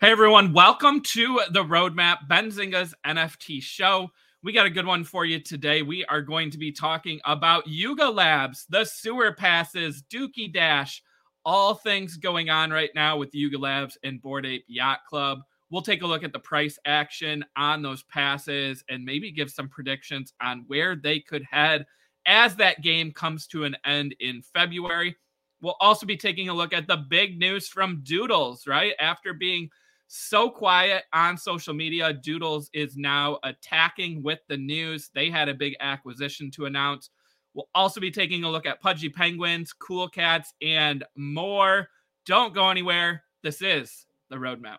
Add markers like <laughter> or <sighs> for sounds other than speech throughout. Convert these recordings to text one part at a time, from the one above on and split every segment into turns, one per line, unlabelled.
Hey everyone, welcome to the Roadmap Benzinga's NFT show. We got a good one for you today. We are going to be talking about Yuga Labs, the sewer passes, Dookey Dash, all things going on right now with Yuga Labs and Bored Ape Yacht Club. We'll take a look at the price action on those passes and maybe give some predictions on where they could head as that game comes to an end in February. We'll also be taking a look at the big news from Doodles, right? After being so quiet on social media. Doodles is now attacking with the news. They had a big acquisition to announce. We'll also be taking a look at Pudgy Penguins, Cool Cats, and more. Don't go anywhere. This is the roadmap.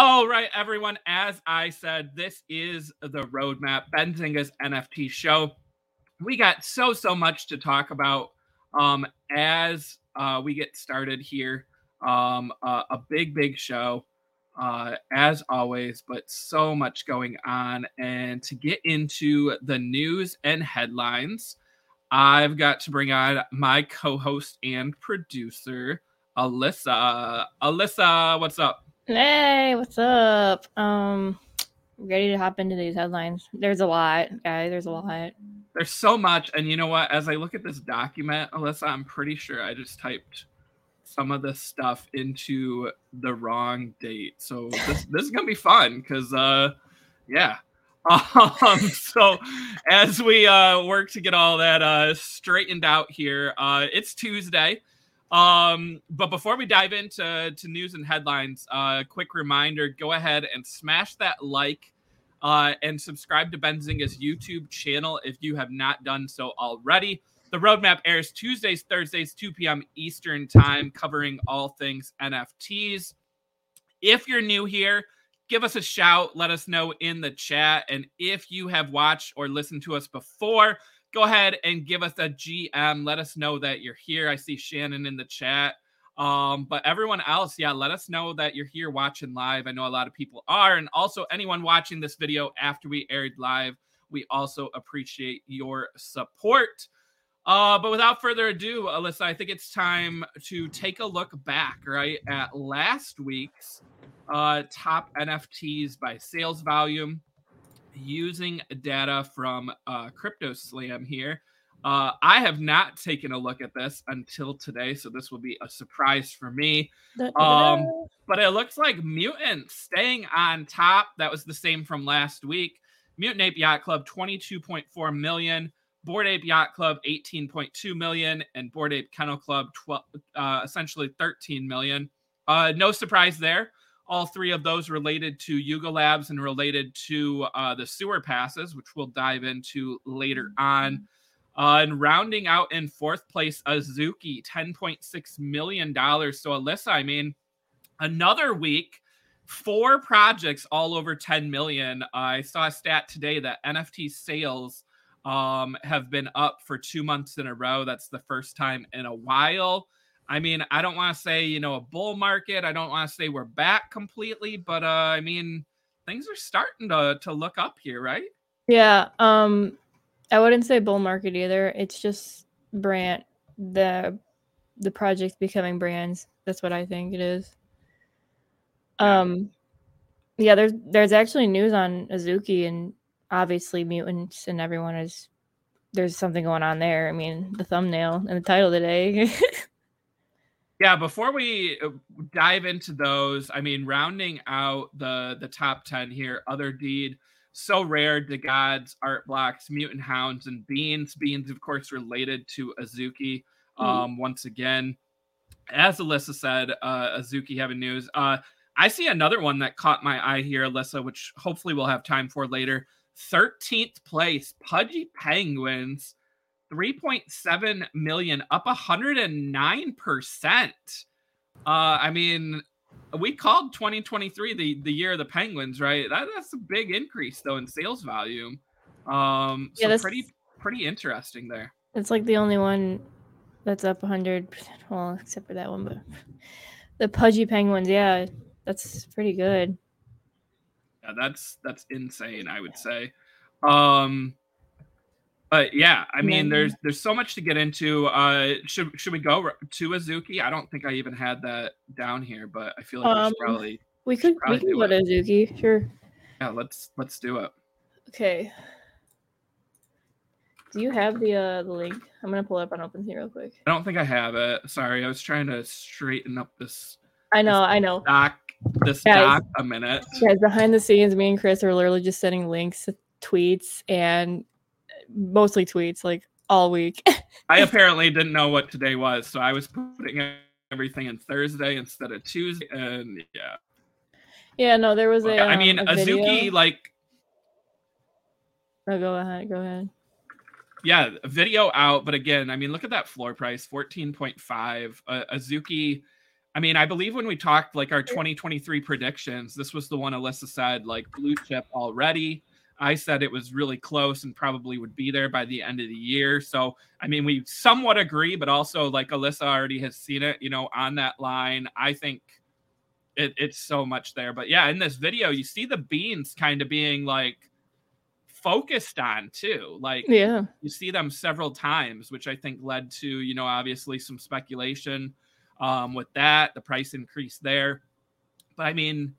All right, everyone. As I said, this is the roadmap, Benzinga's NFT show. We got so, so much to talk about um, as uh, we get started here. Um, uh, a big, big show, uh, as always, but so much going on. And to get into the news and headlines, I've got to bring on my co host and producer, Alyssa. Alyssa, what's up?
Hey, what's up? Um, ready to hop into these headlines. There's a lot, guys. There's a lot.
There's so much, and you know what? As I look at this document, Alyssa, I'm pretty sure I just typed some of this stuff into the wrong date. So this this is gonna be fun because, uh, yeah. <laughs> Um, so as we uh work to get all that uh straightened out here, uh, it's Tuesday. Um, but before we dive into to news and headlines, uh, quick reminder: go ahead and smash that like uh, and subscribe to Benzinga's YouTube channel if you have not done so already. The roadmap airs Tuesdays, Thursdays, 2 p.m. Eastern time, covering all things NFTs. If you're new here, give us a shout. Let us know in the chat. And if you have watched or listened to us before, go ahead and give us a GM. Let us know that you're here. I see Shannon in the chat. Um, but everyone else, yeah, let us know that you're here watching live. I know a lot of people are. And also, anyone watching this video after we aired live, we also appreciate your support. Uh, but without further ado, Alyssa, I think it's time to take a look back, right, at last week's uh, top NFTs by sales volume using data from uh, CryptoSlam here. Uh, I have not taken a look at this until today, so this will be a surprise for me. Um, but it looks like Mutant staying on top. That was the same from last week. Mutant Ape Yacht Club 22.4 million, Bored Ape Yacht Club 18.2 million, and Bored Ape Kennel Club 12, uh, essentially 13 million. Uh, no surprise there all three of those related to Yuga Labs and related to uh, the sewer passes, which we'll dive into later on. Uh, and rounding out in fourth place, Azuki, $10.6 million. So, Alyssa, I mean, another week, four projects all over 10 million. Uh, I saw a stat today that NFT sales um, have been up for two months in a row. That's the first time in a while. I mean, I don't want to say, you know, a bull market. I don't want to say we're back completely, but uh I mean, things are starting to to look up here, right?
Yeah, um I wouldn't say bull market either. It's just brand the the projects becoming brands. That's what I think it is. Um yeah, there's there's actually news on Azuki and obviously mutants and everyone is there's something going on there. I mean, the thumbnail and the title today. <laughs>
yeah before we uh, dive into those i mean rounding out the the top 10 here otherdeed so rare the gods art blocks mutant hounds and beans beans of course related to azuki mm-hmm. um mm-hmm. once again as alyssa said uh azuki having news uh i see another one that caught my eye here alyssa which hopefully we'll have time for later 13th place pudgy penguins 3.7 million, up 109%. Uh, I mean, we called 2023 the, the year of the Penguins, right? That, that's a big increase though in sales volume. Um, so yeah, that's pretty pretty interesting there.
It's like the only one that's up 100. Well, except for that one, but the pudgy penguins, yeah, that's pretty good.
Yeah, that's that's insane. I would say. Um, but yeah, I mean, there's there's so much to get into. Uh, should should we go to Azuki? I don't think I even had that down here, but I feel like um, we probably
we could we can go to Azuki, sure.
Yeah, let's let's do it.
Okay. Do you have the uh the link? I'm gonna pull it up on OpenSea real quick.
I don't think I have it. Sorry, I was trying to straighten up this.
I know, this I know.
Doc, this guys, doc a minute.
Guys, behind the scenes, me and Chris are literally just sending links to tweets and mostly tweets like all week. <laughs>
I apparently didn't know what today was, so I was putting everything in Thursday instead of Tuesday, and yeah.
Yeah, no, there was a.
Um, I mean,
a
Azuki
video.
like.
Oh, go ahead. Go ahead.
Yeah, video out, but again, I mean, look at that floor price, fourteen point five. Uh, Azuki. I mean, I believe when we talked like our 2023 predictions, this was the one Alyssa said like blue chip already. I said it was really close and probably would be there by the end of the year. So, I mean, we somewhat agree, but also like Alyssa already has seen it, you know, on that line. I think it, it's so much there. But yeah, in this video, you see the beans kind of being like focused on too. Like,
yeah,
you see them several times, which I think led to, you know, obviously some speculation um, with that, the price increase there. But I mean,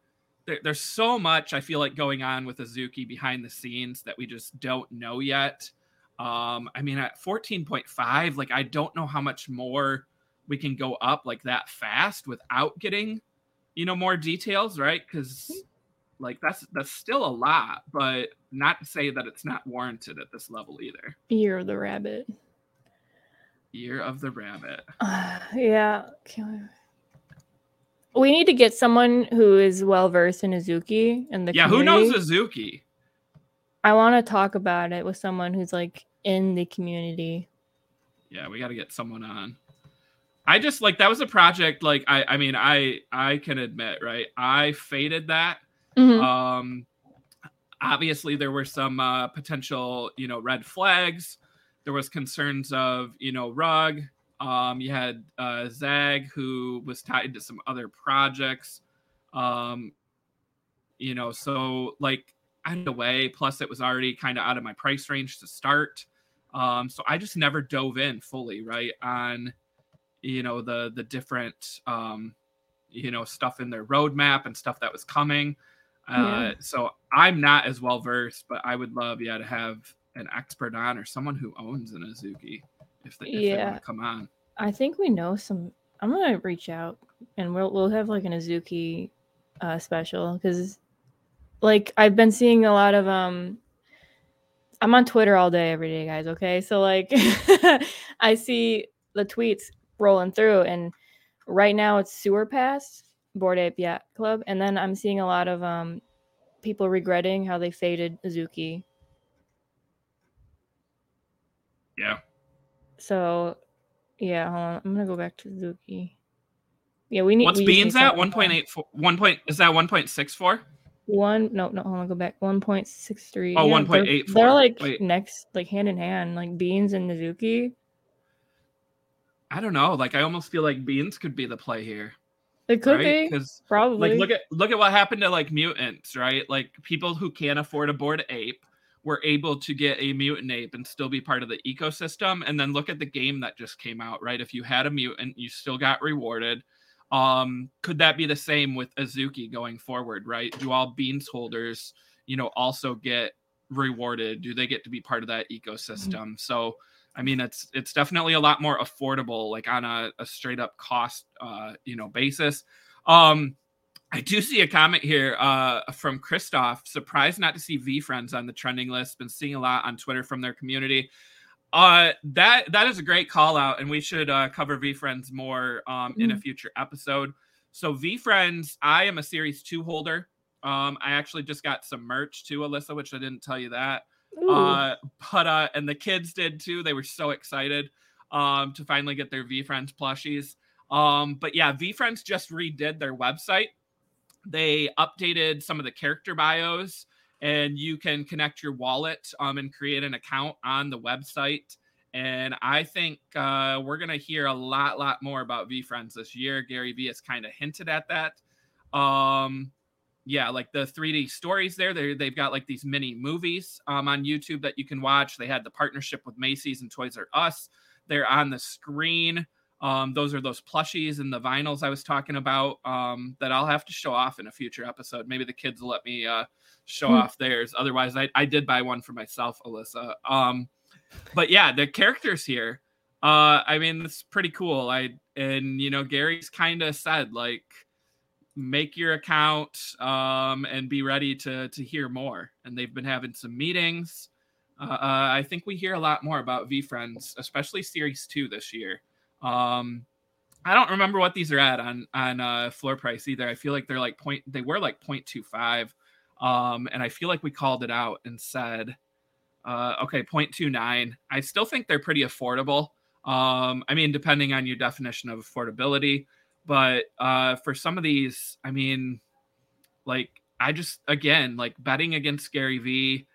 there, there's so much I feel like going on with Azuki behind the scenes that we just don't know yet. Um, I mean, at 14.5, like I don't know how much more we can go up like that fast without getting, you know, more details, right? Because like that's that's still a lot, but not to say that it's not warranted at this level either.
Year of the rabbit.
Year of the rabbit.
Uh, <sighs> yeah. We need to get someone who is well versed in Azuki and the
yeah.
Community.
Who knows Azuki?
I want to talk about it with someone who's like in the community.
Yeah, we got to get someone on. I just like that was a project. Like I, I mean, I I can admit, right? I faded that.
Mhm.
Um, obviously there were some uh, potential, you know, red flags. There was concerns of, you know, rug. Um, you had uh, Zag, who was tied to some other projects. Um, you know, so like out either way, plus it was already kind of out of my price range to start. Um, so I just never dove in fully, right, on you know the the different um, you know stuff in their roadmap and stuff that was coming. Uh,
Yeah.
So I'm not as well versed, but I would love, yeah, to have an expert on or someone who owns an Azuki if they, if they
Yeah.
want to come on.
I think we know some. I'm gonna reach out and we'll we'll have like an Azuki uh, special because, like, I've been seeing a lot of um. I'm on Twitter all day, every day, guys. Okay, so like, <laughs> I see the tweets rolling through, and right now it's Sewer Pass, Bored Ape Yacht Club, and then I'm seeing a lot of um people regretting how they faded Azuki.
Yeah.
So, yeah, hold on. I'm gonna go back to Azuki. Yeah, we need.
What's
we just need
beans at?
someone-
1.84. 1 point, is that 1.64?
One no no hold on go back one point six three.
Oh,
they're-
1.84.
They're, like
Wait.
next like hand in hand like beans and Nizuki.
I don't know. Like, I almost feel like beans could be the play here.
It could
right?
be
Because
probably.
like look at look at what happened to like mutants right like people who can't afford a bored ape were able to get a mutant ape and still be part of the ecosystem. And then look at the game that just came out right? If you had a mutant you still got rewarded. Um could that be the same with azuki going forward right? Do all beans holders you know also get rewarded? Do they get to be part of that ecosystem? So I mean, it's it's definitely a lot more affordable, like on a, a straight up cost, uh, you know, basis. Um, I do see a comment here uh, from Christoph. Surprised not to see VeeFriends on the trending list. Been seeing a lot on Twitter from their community. Uh, that that is a great call out, and we should uh, cover VeeFriends more um, in a future episode. So VeeFriends, I am a Series Two holder. Um, I actually just got some merch too, Alyssa, which I didn't tell you that. Uh, but uh, and the kids did too. They were so excited um to finally get their VeeFriends plushies. Um, but yeah, VeeFriends just redid their website. They updated some of the character bios, and you can connect your wallet um and create an account on the website. And I think uh, we're going to hear a lot, lot more about VeeFriends this year. Gary Vee has kind of hinted at that. Um, yeah, like the 3D stories there. They they've got like these mini movies um, on YouTube that you can watch. They had the partnership with Macy's and Toys R Us. They're on the screen. Um, those are those plushies and the vinyls I was talking about um, that I'll have to show off in a future episode. Maybe the kids will let me uh, show hmm. off theirs. Otherwise, I, I did buy one for myself, Alyssa. Um, but yeah, the characters here, uh, I mean, it's pretty cool. I and you know, Gary's kind of said like, make your account um, and be ready to to hear more. And they've been having some meetings. Uh, uh, I think we hear a lot more about VeeFriends, especially Series Two this year. Um, I don't remember what these are at on on uh, floor price either. I feel like they're like point. They were like 0.25, um, and I feel like we called it out and said, uh, okay, 0.29. I still think they're pretty affordable. Um, I mean, depending on your definition of affordability, but uh, for some of these, I mean, like I just again like betting against Gary Vee.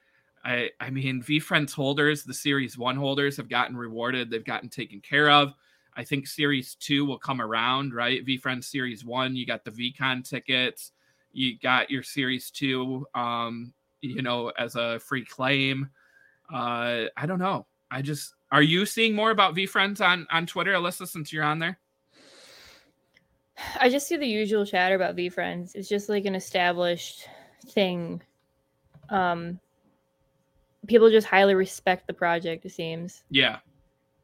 I I mean, VeeFriends holders, the Series One holders have gotten rewarded. They've gotten taken care of I think Series Two will come around, right? VeeFriends Series One, you got the VeeCon tickets, you got your Series Two, um, you know, as a free claim. Uh, I don't know. I just are you seeing more about VeeFriends on on Twitter, Alyssa, since you're on there?
I just see the usual chatter about VeeFriends. It's just like an established thing. Um, people just highly respect the project. It seems.
Yeah,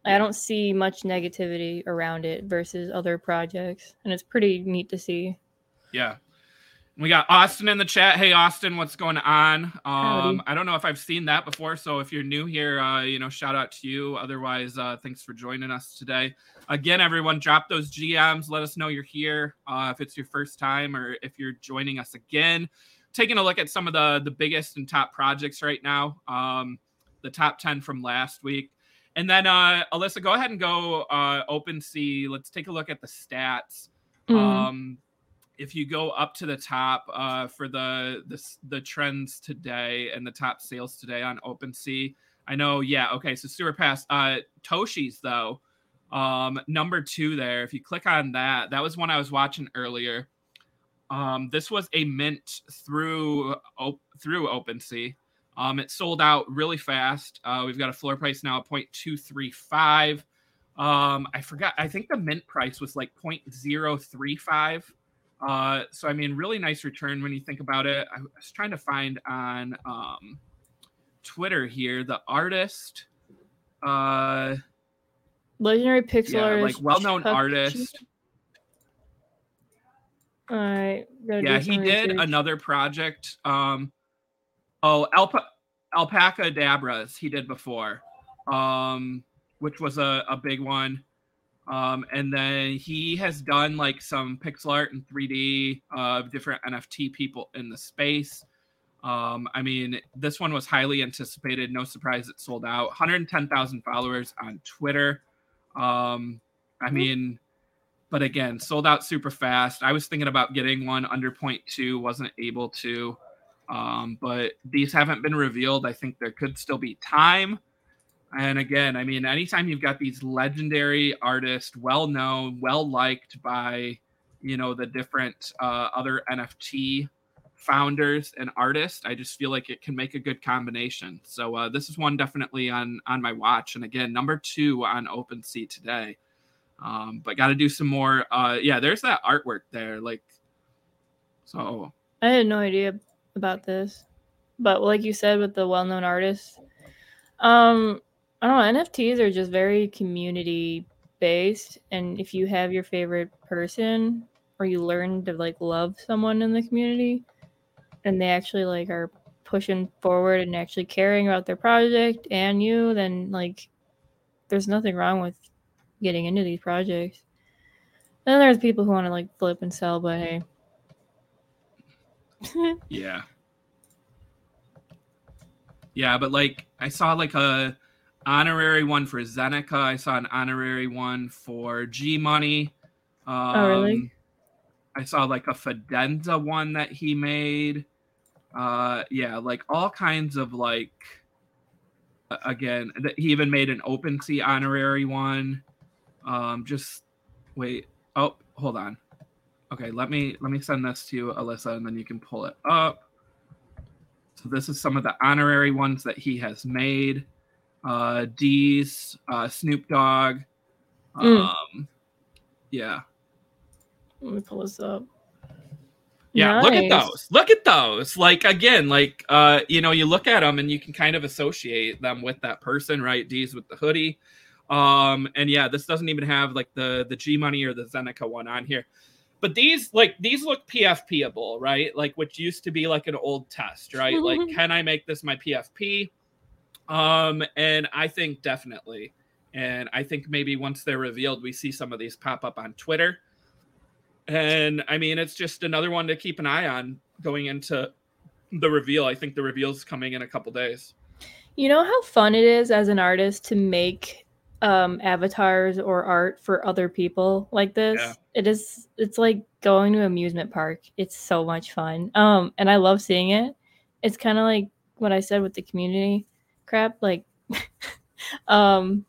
I don't see much negativity around it versus other projects, and it's pretty neat to see.
Yeah. We got Austin in the chat. Hey Austin, what's going on? Um, I don't know if I've seen that before, so if you're new here, uh, you know, shout out to you. Otherwise, uh, thanks for joining us today. Again, everyone, drop those GMs. Let us know you're here. Uh, if it's your first time or if you're joining us again, taking a look at some of the the biggest and top projects right now. Um, the top ten from last week. And then uh, Alyssa, go ahead and go uh, OpenSea. Let's take a look at the stats. Mm. Um, if you go up to the top uh, for the, the the trends today and the top sales today on OpenSea, I know. Yeah, okay. So Sewer Pass, uh, Toshi's though, um, number two there. If you click on that, that was one I was watching earlier. Um, this was a mint through op- through OpenSea. Um, it sold out really fast. Uh, we've got a floor price now of 0.235. Um, I forgot. I think the mint price was like 0.035. Uh, so I mean, really nice return when you think about it. I was trying to find on um, Twitter here the artist. Uh,
Legendary pixel yeah,
artist, like well-known Chuck artist.
All right.
Yeah, he did research. another project. Um, Oh, Alpa- Alpaca Dabras he did before, um, which was a, a big one. Um, and then he has done like some pixel art and 3D of different NFT people in the space. Um, I mean, this one was highly anticipated. No surprise it sold out. 110,000 followers on Twitter. Um, I mm-hmm. mean, but again, sold out super fast. I was thinking about getting one under two, wasn't able to. Um, but these haven't been revealed. I think there could still be time. And again, I mean, anytime you've got these legendary artists, well known, well liked by, you know, the different uh, other NFT founders and artists, I just feel like it can make a good combination. So uh, this is one definitely on on my watch. And again, number two on OpenSea today. Um, but got to do some more. Uh, yeah, there's that artwork there. Like, so
I had no idea about this. But like you said with the well-known artists, um, I don't know, NFTs are just very community based and if you have your favorite person or you learn to like love someone in the community and they actually like are pushing forward and actually caring about their project and you, then like there's nothing wrong with getting into these projects. Then there's people who want to like flip and sell, but hey,
yeah. Yeah, but like I saw like a honorary one for Zeneca. I saw an honorary one for G Money. Um, oh, really? Um, I saw like a Fidenza one that he made. Uh, yeah, like all kinds of like again, he even made an OpenSea honorary one. Um, just wait. Oh, hold on. Okay, let me let me send this to you, Alyssa, and then you can pull it up. So this is some of the honorary ones that he has made. Uh, D's, uh, Snoop Dogg.
Mm.
Um, yeah,
Let me pull this up.
yeah. Look at those. Look at those. Like again, like uh, you know, you look at them and you can kind of associate them with that person, right? D's with the hoodie. Um, and yeah, this doesn't even have like the the G Money or the Zeneca one on here. But these like these look PFPable, right? Like which used to be like an old test, right? like, can I make this my PFP? Um, and I think definitely. And I think maybe once they're revealed, we see some of these pop up on Twitter. And I mean, it's just another one to keep an eye on going into the reveal. I think the reveal is coming in a couple days.
You know how fun it is as an artist to make um, avatars or art for other people like this.
Yeah.
It is. It's like going to an amusement park. It's so much fun. Um, and I love seeing it. It's kind of like what I said with the community crap. Like, <laughs> um,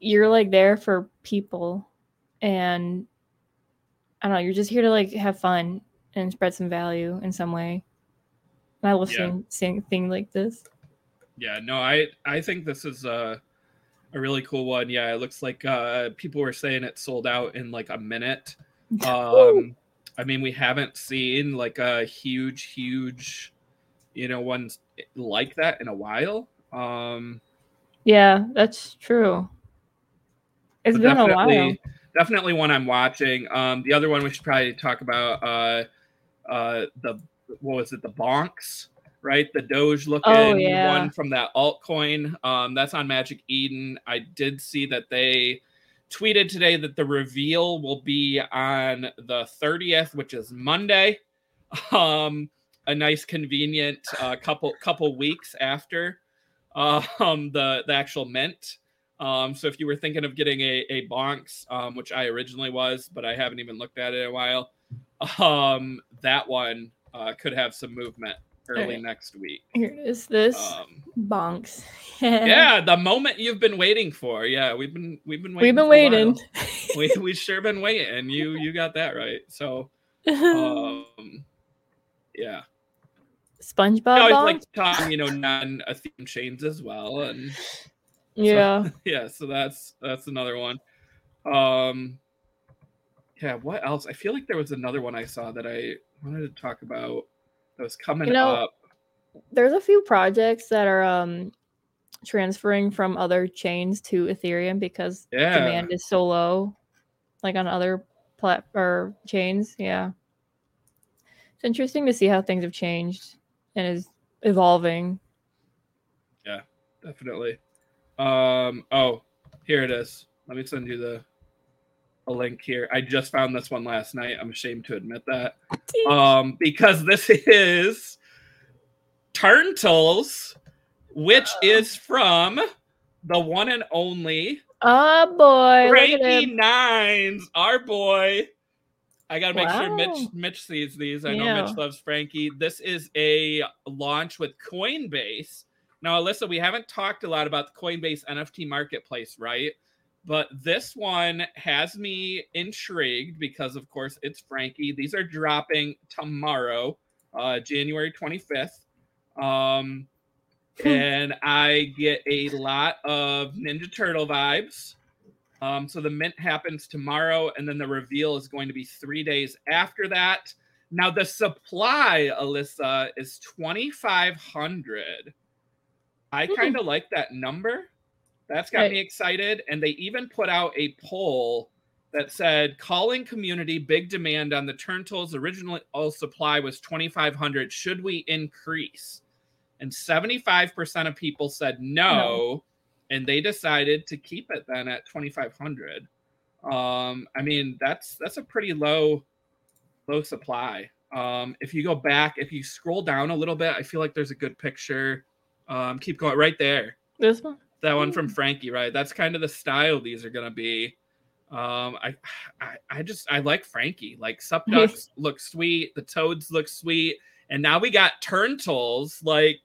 you're like there for people, and I don't know. You're just here to like have fun and spread some value in some way. And I love
Yeah.
seeing seeing things like this.
Yeah, no, I I think this is a a really cool one. Yeah, it looks like uh people were saying it sold out in like a minute. <laughs> Um I mean, we haven't seen like a huge huge you know ones like that in a while. Um
Yeah, that's true. It's been a while.
definitely definitely one I'm watching. Um the other one we should probably talk about uh uh the what was it the bonks right? The doge looking
Oh, yeah.
one from that altcoin um that's on magic eden. I did see that they tweeted today that the reveal will be on the 30th which is monday. <laughs> Um a nice convenient uh, couple couple weeks after <laughs> um the the actual mint. Um so if you were thinking of getting a a bonks um which i originally was but i haven't even looked at it in a while <laughs> um that one uh could have some movement early
Alright.
next week
Here is. This
um
bonks. <laughs>
yeah the moment you've been waiting for yeah we've been we've been waiting
we've been
a
waiting. <laughs>
we we sure been waiting you you got that right so <laughs> um yeah
SpongeBob
I always
bonks.
like talking you know non theme chains as well and
yeah.
yeah so that's that's another one um yeah what else i feel like there was another one i saw that i wanted to talk about that was coming
You know,
up
There's a few projects that are um transferring from other chains to Ethereum because
yeah
demand is so low, like on other plat or chains. Yeah. It's interesting to see how things have changed and is evolving.
Yeah, definitely um oh here it is let me send you the a link here i just found this one last night i'm ashamed to admit that um because this <laughs> is Turtles, which is from the one and only
Oh boy,
Frankie. Nines, our boy. I gotta make sure Mitch Mitch sees these. I know
Yeah.
Mitch loves Frankie. This is a launch with Coinbase. Now, Alyssa, we haven't talked a lot about the Coinbase NFT marketplace, right? But this one has me intrigued because, of course, it's Frankie. These are dropping tomorrow, uh, January 25th. Um, and I get a lot of Ninja Turtle vibes. Um, so the mint happens tomorrow, and then the reveal is going to be three days after that. Now the supply, Alyssa, is twenty five hundred. I
Hmm.
kind of like that number. That's got
Right.
me excited. And they even put out a poll that said calling community big demand on the Turntles original supply was 2500 should we increase and 75% of people said no, and they decided to keep it then at 2500 um i mean that's that's a pretty low low supply um if you go back if you scroll down a little bit i feel like there's a good picture um keep going right there
This one?
That one from Frankie, right? That's kind of the style these are gonna be. Um, I, I, I just I like Frankie. Like Sup <laughs> Ducks look sweet, the Toads look sweet, and now we got Turntles. Like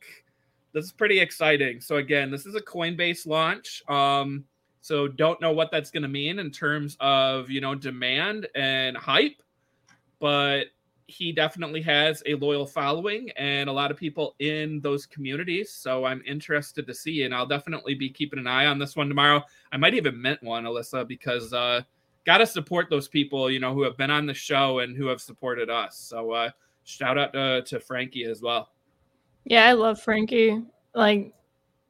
this is pretty exciting. So again, this is a Coinbase launch. Um, so don't know what that's going to mean in terms of you know demand and hype, but he definitely has a loyal following and a lot of people in those communities. So I'm interested to see, and I'll definitely be keeping an eye on this one tomorrow. I might even mint one, Alyssa, because uh, got to support those people, you know, who have been on the show and who have supported us. So uh, shout out to, to Frankie as well.
Yeah, I love Frankie. Like,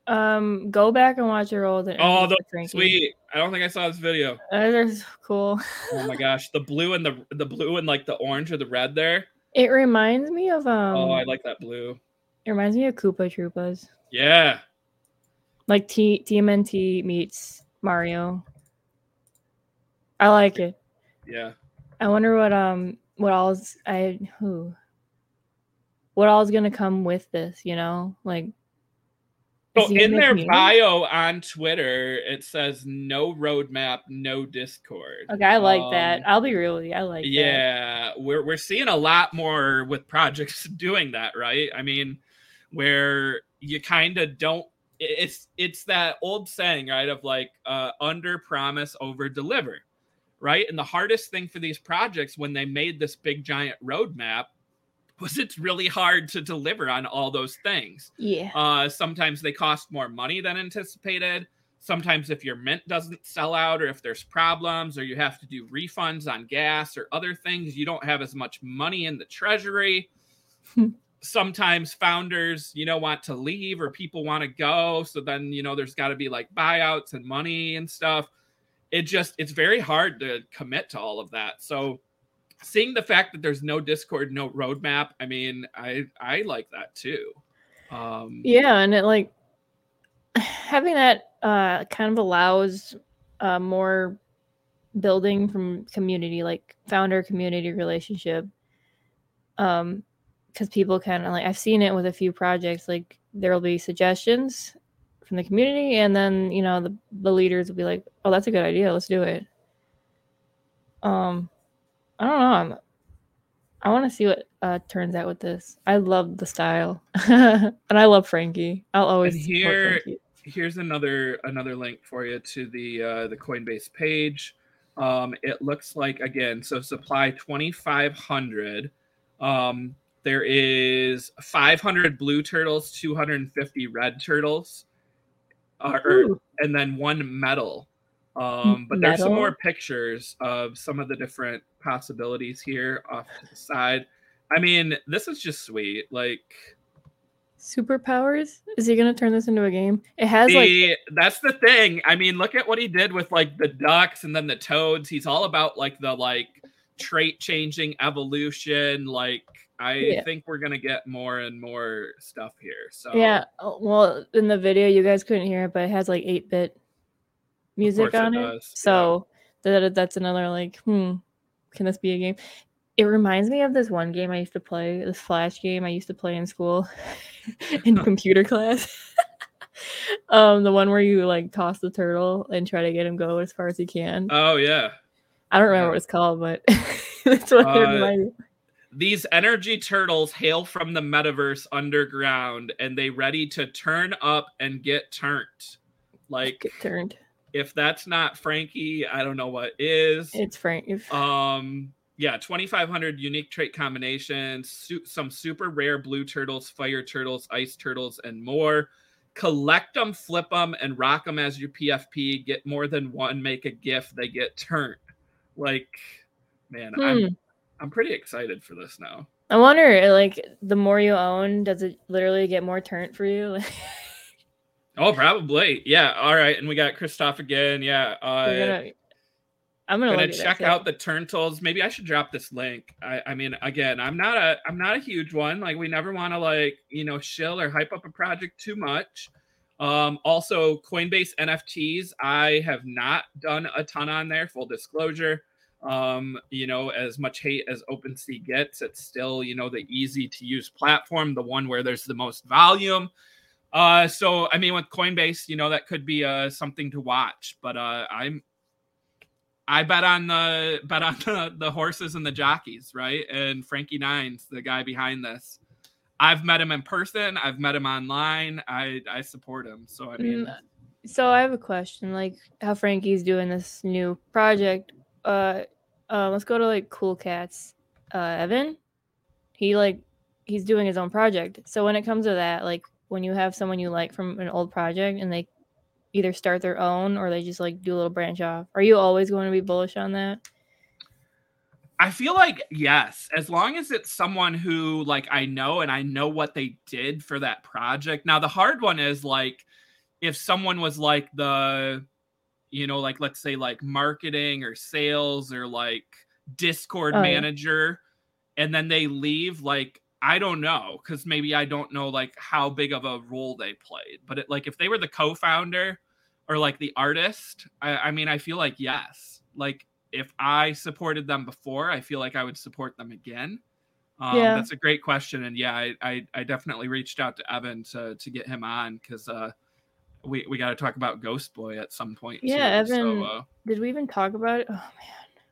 um, go back and watch your old.
Oh, sweet! I don't think I saw this video.
That is cool.
oh my gosh, the blue and the the blue and like the orange or the red there.
It reminds me of um.
Oh, I like that blue.
It reminds me of Koopa Troopas.
Yeah.
Like T TMNT meets Mario. I like it.
Yeah.
I wonder what um what all's I who what all's gonna come with this, you know? Like
so in their bio on Twitter, it says no roadmap, no Discord.
Okay, I like um, that. I'll be really, I like that.
yeah, that. we're we're seeing a lot more with projects <laughs> doing that, right? I mean, where you kind of don't it's it's that old saying, right, of like uh under promise, over deliver right? And the hardest thing for these projects when they made this big giant roadmap was it's really hard to deliver on all those things.
Yeah.
Uh, sometimes they cost more money than anticipated. Sometimes if your mint doesn't sell out or if there's problems or you have to do refunds on gas or other things, you don't have as much money in the treasury. Sometimes founders, you know, want to leave or people want to go. So then, you know, there's got to be like buyouts and money and stuff it just it's very hard to commit to all of that. So seeing the fact that there's no Discord, no roadmap, I mean, I I like that too. Um
Yeah, and it like having that uh kind of allows uh more building from community like founder community relationship um because people kind of like i've seen it with a few projects like there will be suggestions from the community and then you know the, the leaders will be like oh that's a good idea let's do it um i don't know I'm, i want to see what uh turns out with this. I love the style <laughs> and i love frankie. I'll always
and here here's another another link for you to the uh the coinbase page. Um it looks like again so supply 2500 um there is 500 blue turtles 250 red turtles uh, or, and then one medal. Um, but medal? there's some more pictures of some of the different possibilities here off to the side. I mean, this is just sweet. Like
superpowers. Is he gonna turn this into a game? It has
the,
like
that's the thing. I mean, look at what he did with like the ducks and then the toads. He's all about like the like trait changing evolution, like I yeah. think we're gonna get more and more stuff here. So
yeah, oh, well, in the video you guys couldn't hear it, but it has like eight bit music on it. it. So yeah. that that's another like, hmm, can this be a game? It reminds me of this one game I used to play, this flash game I used to play in school, <laughs> in <laughs> computer class. <laughs> um, the one where you like toss the turtle and try to get him go as far as you can.
Oh yeah.
I don't remember yeah. what it's called, but that's what uh, it reminds me
these energy turtles hail from the metaverse underground and they ready to turn up and get turned. Like
get turned.
If that's not Frankie, I don't know what is.
It's Frankie.
Um yeah, 2500 unique trait combinations, su- some super rare blue turtles, fire turtles, ice turtles and more. Collect them, flip them and rock them as your PFP. Get more than one, make a gift, they get turned. Like man, hmm. I'm I'm pretty excited for this now.
I wonder, like, the more you own, does it literally get more turnt for you? <laughs>
oh, probably. Yeah. All right. And we got Christoph again. Yeah. Uh,
gonna, I'm gonna,
gonna check out the Turntles. Maybe I should drop this link. I, I mean, again, I'm not a I'm not a huge one. Like, we never want to like you know shill or hype up a project too much. Um, also, Coinbase NFTs. I have not done a ton on there. Full disclosure. Um, you know, as much hate as OpenSea gets, it's still, you know, the easy to use platform, the one where there's the most volume. Uh, so I mean, with Coinbase, you know, that could be uh something to watch. But uh, I'm, I bet on the <laughs> bet on the, the horses and the jockeys, right? And Frankie Nines, the guy behind this. I've met him in person. I've met him online. I I support him. So I mean,
Mm, So I have a question, like how Frankie's doing this new project. Uh, uh, let's go to like Cool Cats. Uh, Evan, he like he's doing his own project. So when it comes to that, like when you have someone you like from an old project and they either start their own or they just like do a little branch off, are you always going to be bullish on that?
I feel like yes, as long as it's someone who like I know and I know what they did for that project. Now the hard one is like if someone was like the you know like let's say like marketing or sales or like Discord
Oh, yeah.
manager and then they leave like I don't know cuz maybe I don't know like how big of a role they played. But it, like if they were the co-founder or like the artist, I, I mean I feel like yes. Like if I supported them before, I feel like I would support them again. Um,
Yeah.
That's a great question, and yeah, I, I, I definitely reached out to Evan to to get him on because uh, we we got to talk about Ghost Boy at some point.
Yeah,
too.
Evan-
So, uh,
Did we even talk about it? Oh man,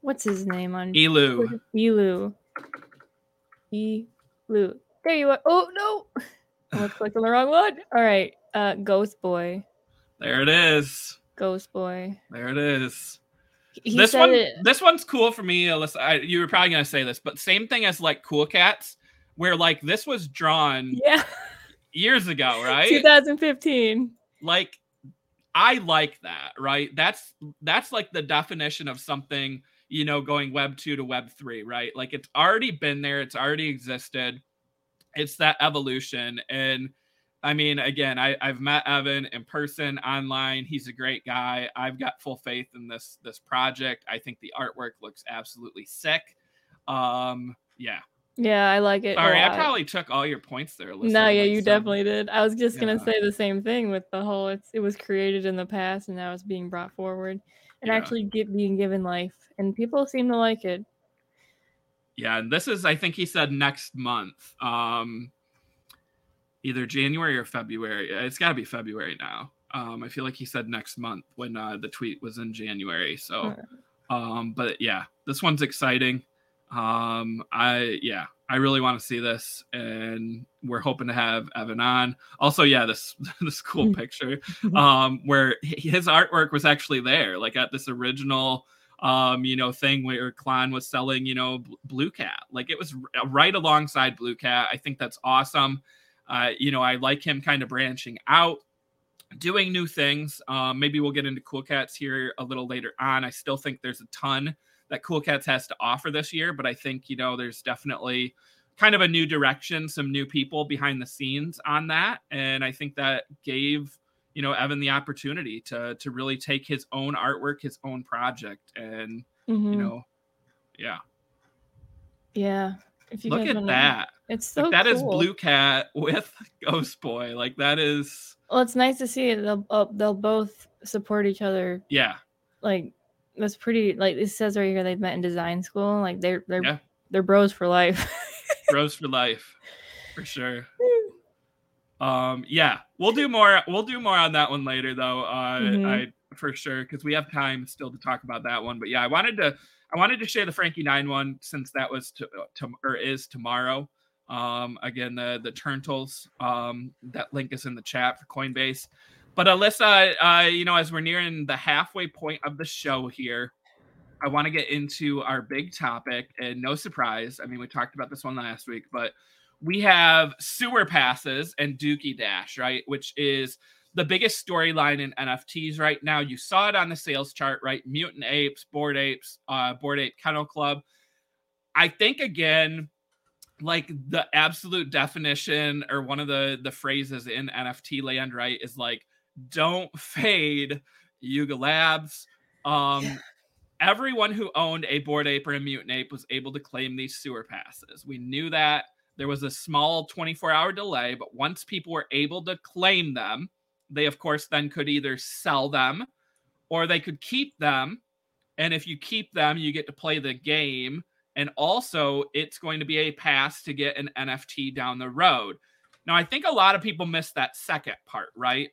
what's his name on
Elu.
Elu. Elu. There you are. Oh no, I was clicking the wrong one. All right, uh, Ghost Boy.
There it is.
Ghost Boy.
There it is.
He
this one,
it.
this one's cool for me. Alyssa. I, you were probably gonna say this, but same thing as like Cool Cats, where like this was drawn
Yeah,
years ago, <laughs> right?
2015.
like i like that right that's that's like the definition of something you know going web 2 to web 3 right? Like it's already been there it's already existed. It's that evolution and i mean again I, i've met evan in person online he's a great guy. I've got full faith in this this project. I think the artwork looks absolutely sick. Um yeah.
Yeah, I like it.
sorry i probably took all your points there Alyssa,
No, yeah,
like
you
some-
definitely did. I was just gonna say the same thing with the whole. It's it was created in the past and now it's being brought forward and
Yeah.
actually get, being given life, and people seem to like it.
Yeah, and this is I think he said next month. Um either January or February. It's got to be February now. Um I feel like he said next month when uh, the tweet was in January. So um but yeah, this one's exciting. Um I yeah, I really want to see this and we're hoping to have Evan on. Also, yeah, this <laughs> this cool picture <laughs> um where his artwork was actually there like at this original um you know thing where Clon was selling you know Blue Cat. Like it was right alongside Blue Cat. I think that's awesome. Uh you know I like him kind of branching out doing new things. Um maybe we'll get into Cool Cats here a little later on. I still think there's a ton that Cool Cats has to offer this year but I think you know there's definitely kind of a new direction some new people behind the scenes on that and I think that gave you know Evan the opportunity to to really take his own artwork, his own project, and
Mhm.
you know, yeah.
yeah. If you
Look at
wanna-
that.
It's so
Like, that is
cool.
Blue Cat with <laughs> Ghost Boy. Like that is
Well, it's nice to see it. They'll uh, they'll both support each other.
yeah,
Like that's pretty. Like it says right here, they've met in design school. Like they're they're
Yeah.
they're bros for life. <laughs>
bros for life, for sure. <laughs> Um, yeah, we'll do more. We'll do more on that one later, though. Uh,
Mhm.
I for sure because we have time still to talk about that one. But yeah, I wanted to. I wanted to share the Frankie Nine one since that was to, to or is tomorrow. Um, again, the the Turntles. Um, that link is in the chat for Coinbase. But Alyssa, uh, you know, as we're nearing the halfway point of the show here, I want to get into our big topic. And no surprise, I mean, we talked about this one last week, but we have sewer passes and Dookey Dash, right? Which is the biggest storyline in NFTs right now. You saw it on the sales chart, right? Mutant Apes, Bored Apes, uh, Bored Ape Kennel Club. I think again, like the absolute definition or one of the the phrases in NFT land, right, is like don't fade Yuga Labs. Um everyone who owned a bored ape or a mutant ape was able to claim these sewer passes. We knew that there was a small 24 hour delay, but once people were able to claim them, they of course then could either sell them or they could keep them. And if you keep them, you get to play the game. And also, it's going to be a pass to get an NFT down the road. Now, I think a lot of people missed that second part, right?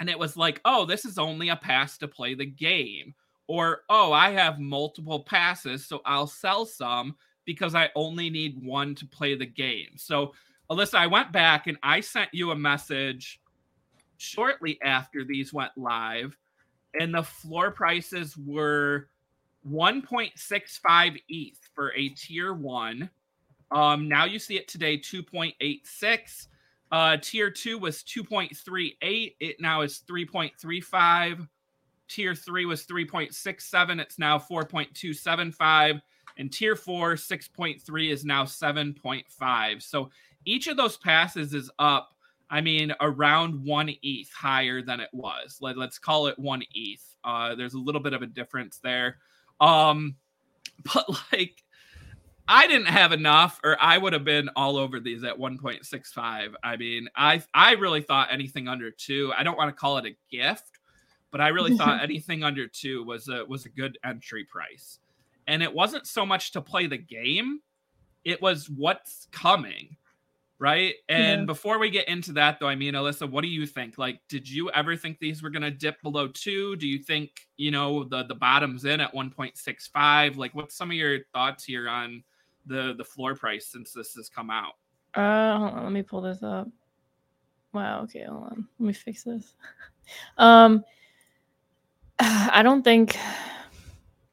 And it was like, oh, this is only a pass to play the game. Or, oh, I have multiple passes, so I'll sell some because I only need one to play the game. So, Alyssa, I went back and I sent you a message shortly after these went live, and the floor prices were 1.65 ETH for a tier one. Um, now you see it today 2.86. Uh, tier two was 2.38. It now is 3.35. Tier three was 3.67. It's now 4.275. And tier four, 6.3 is now 7.5. So each of those passes is up, I mean, around one ETH higher than it was. Let, us call it one ETH. Uh, there's a little bit of a difference there. Um, <laughs> but like, I didn't have enough, or I would have been all over these at 1.65. I mean, I I really thought anything under two. I don't want to call it a gift, but I really thought <laughs> anything under two was a was a good entry price. And it wasn't so much to play the game; it was what's coming, right? And yeah. before we get into that, though, I mean, Alyssa, what do you think? Like, did you ever think these were going to dip below two? Do you think you know the the bottom's in at 1.65? Like, what's some of your thoughts here on? The the floor price since this has come out?
Uh, hold on, let me pull this up. Wow. Okay, hold on. Let me fix this. <laughs> um, <sighs> I don't think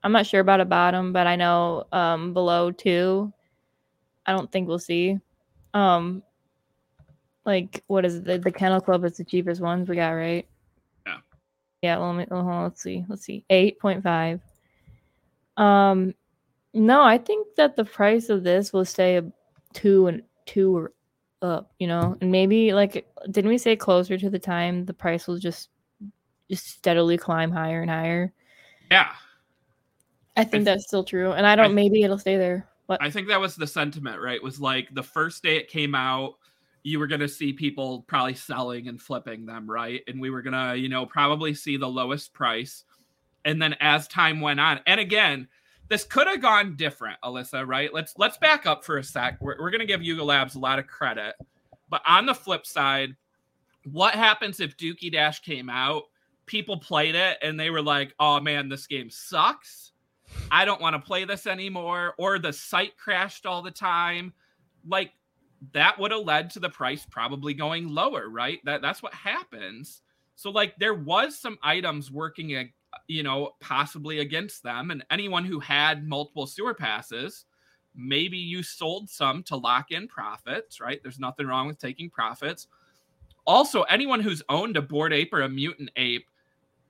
I'm not sure about a bottom, but I know um below two. I don't think we'll see. Um, like what is it? The, the Kennel Club is the cheapest ones we got, right?
Yeah.
Yeah. Well, let me, hold on, let's see. Let's see. Eight point five. Um, no, I think that the price of this will stay a two and two or up, you know, and maybe like didn't we say closer to the time the price will just just steadily climb higher and higher?
Yeah.
I think I th- that's still true. And I don't I, maybe it'll stay there. What
I think that was the sentiment, right? Was like the first day it came out, you were gonna see people probably selling and flipping them, right? And we were gonna, you know, probably see the lowest price. And then as time went on, and again, this could have gone different, Alyssa, right? Let's let's back up for a sec. We're, we're to give Yuga Labs a lot of credit. But on the flip side, what happens if Dookey Dash came out, people played it and they were like, "Oh man, this game sucks. I don't want to play this anymore," or the site crashed all the time. Like that would have led to the price probably going lower, right? That that's what happens. So like there was some items working you know, possibly against them. And anyone who had multiple sewer passes, maybe you sold some to lock in profits, right? There's nothing wrong with taking profits. Also, anyone who's owned a bored ape or a mutant ape,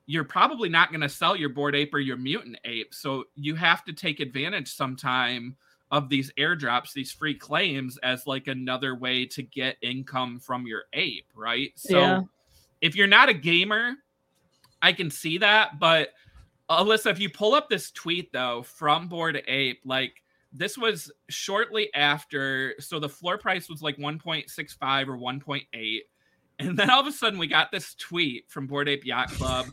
you're probably not going to sell your bored ape or your mutant ape. So you have to take advantage sometime of these airdrops, these free claims, as like another way to get income from your ape, right? So yeah. if you're not a gamer, I can see that, but Alyssa, if you pull up this tweet though from Bored Ape, like this was shortly after, so the floor price was like 1.65 or 1.8, and then all of a sudden we got this tweet from Bored Ape Yacht Club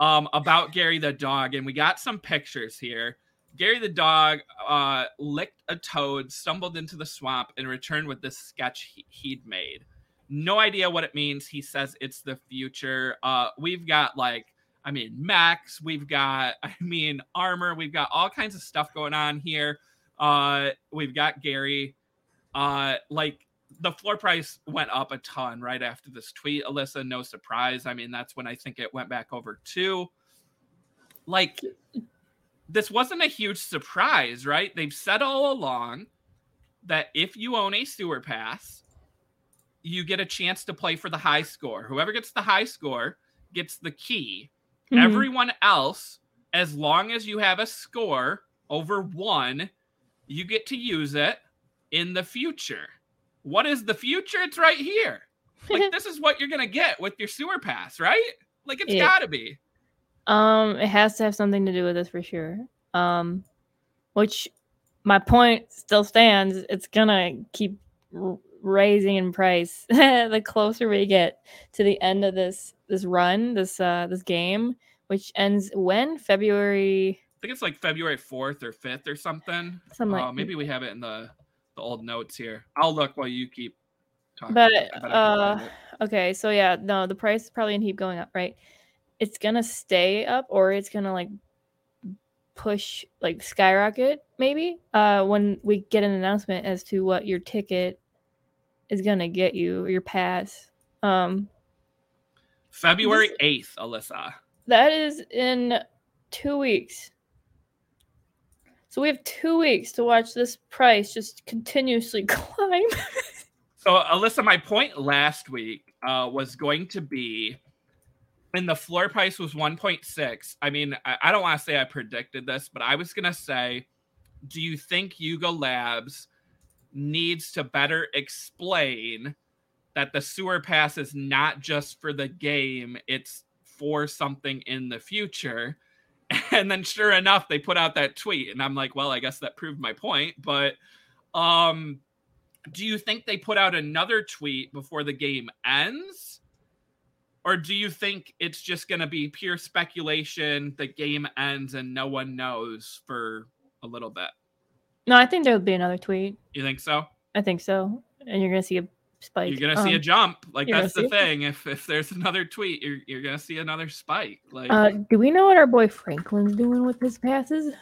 um, about Gary the dog, and we got some pictures here. Gary the dog uh, licked a toad, stumbled into the swamp, and returned with this sketch he- he'd made no idea what it means. He says it's the future. Uh, we've got like, I mean, Max, we've got, <laughs> I mean, armor, we've got all kinds of stuff going on here. Uh, we've got Gary. Uh, like the floor price went up a ton right after this tweet. Alyssa, no surprise. I mean, that's when I think it went back over two. Like, this wasn't a huge surprise, right? They've said all along that if you own a sewer pass, you get a chance to play for the high score. Whoever gets the high score gets the key. Mm-hmm. Everyone else, as long as you have a score over one, you get to use it in the future. What is the future? It's right here. <laughs> Like this is what you're gonna get with your sewer pass, right? Like it's yeah. gotta be.
Um, it has to have something to do with this for sure. Um, which my point still stands. It's gonna keep raising in price <laughs> the closer we get to the end of this this run, this uh this game, which ends when February.
I think it's like February fourth or fifth or something. Something like uh, maybe we have it in the the old notes here. I'll look while you keep
talking. But uh, okay, so yeah, no, the price is probably gonna keep going up, right? It's gonna stay up, or it's gonna like push like skyrocket maybe uh when we get an announcement as to what your ticket is gonna get you your pass um
February 8th, Alyssa.
that is in two weeks so we have two weeks to watch this price just continuously <laughs> climb
So, Alyssa, my point last week uh, was going to be when the floor price was 1.6. I mean, I, I don't want to say I predicted this, but I was going to say, do you think Yuga Labs needs to better explain that the sewer pass is not just for the game, it's for something in the future? <laughs> And then sure enough, they put out that tweet and I'm like, well, I guess that proved my point, but um do you think they put out another tweet before the game ends? Or do you think it's just going to be pure speculation? The game ends and no one knows for a little bit.
No i think there'll be another tweet
You think so?
i think so and you're gonna see a spike
You're gonna see a
Um,
jump. Like that's the thing. If if there's another tweet, you're you're gonna see another spike. Like
uh do we know what our boy franklin's doing with his passes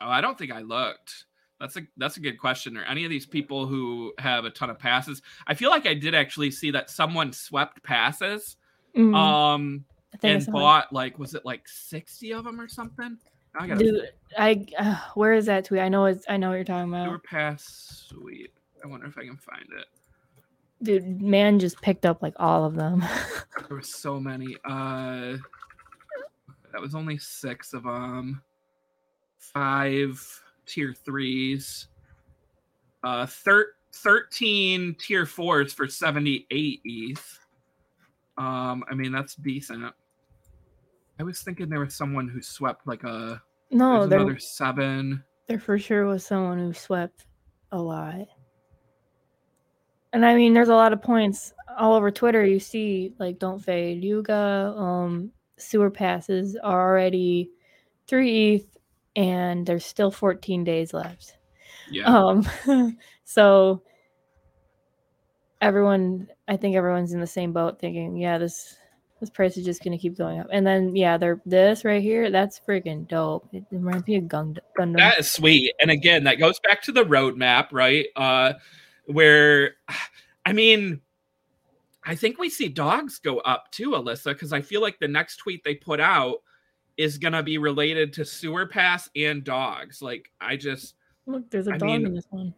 oh, I don't think I looked. That's a that's a good question. Are any of these people who have a ton of passes? I feel like I did actually see that someone swept passes.
Mhm,
Um
I think I
and bought like was it like 60 of them or something i got
Dude, I uh, where is that tweet? I know it's I know what you're talking about.
pass sweep i wonder if i can find it
Dude, man just picked up like all of them. <laughs>
there were so many uh that was only six of them five tier threes uh thir- 13 tier fours for 78 eth um i mean that's decent i was thinking there was someone who swept like a
no, there
another seven
there for sure was someone who swept a lot. And I mean, there's a lot of points all over Twitter. You see, like, don't fade. Yuga, um, sewer passes are already three ETH, and there's still 14 days left.
yeah
Um, <laughs> so everyone, I think everyone's in the same boat, thinking, yeah, this this price is just gonna keep going up. And then, yeah, they're this right here, that's freaking dope. It, reminds me of Gund- Gundam.
That is sweet. And again, that goes back to the roadmap, right? Uh where I mean I think we see dogs go up too, Alyssa, because I feel like the next tweet they put out is gonna be related to sewer pass and dogs. Like I just
Look, there's a
I
dog
mean,
in this one.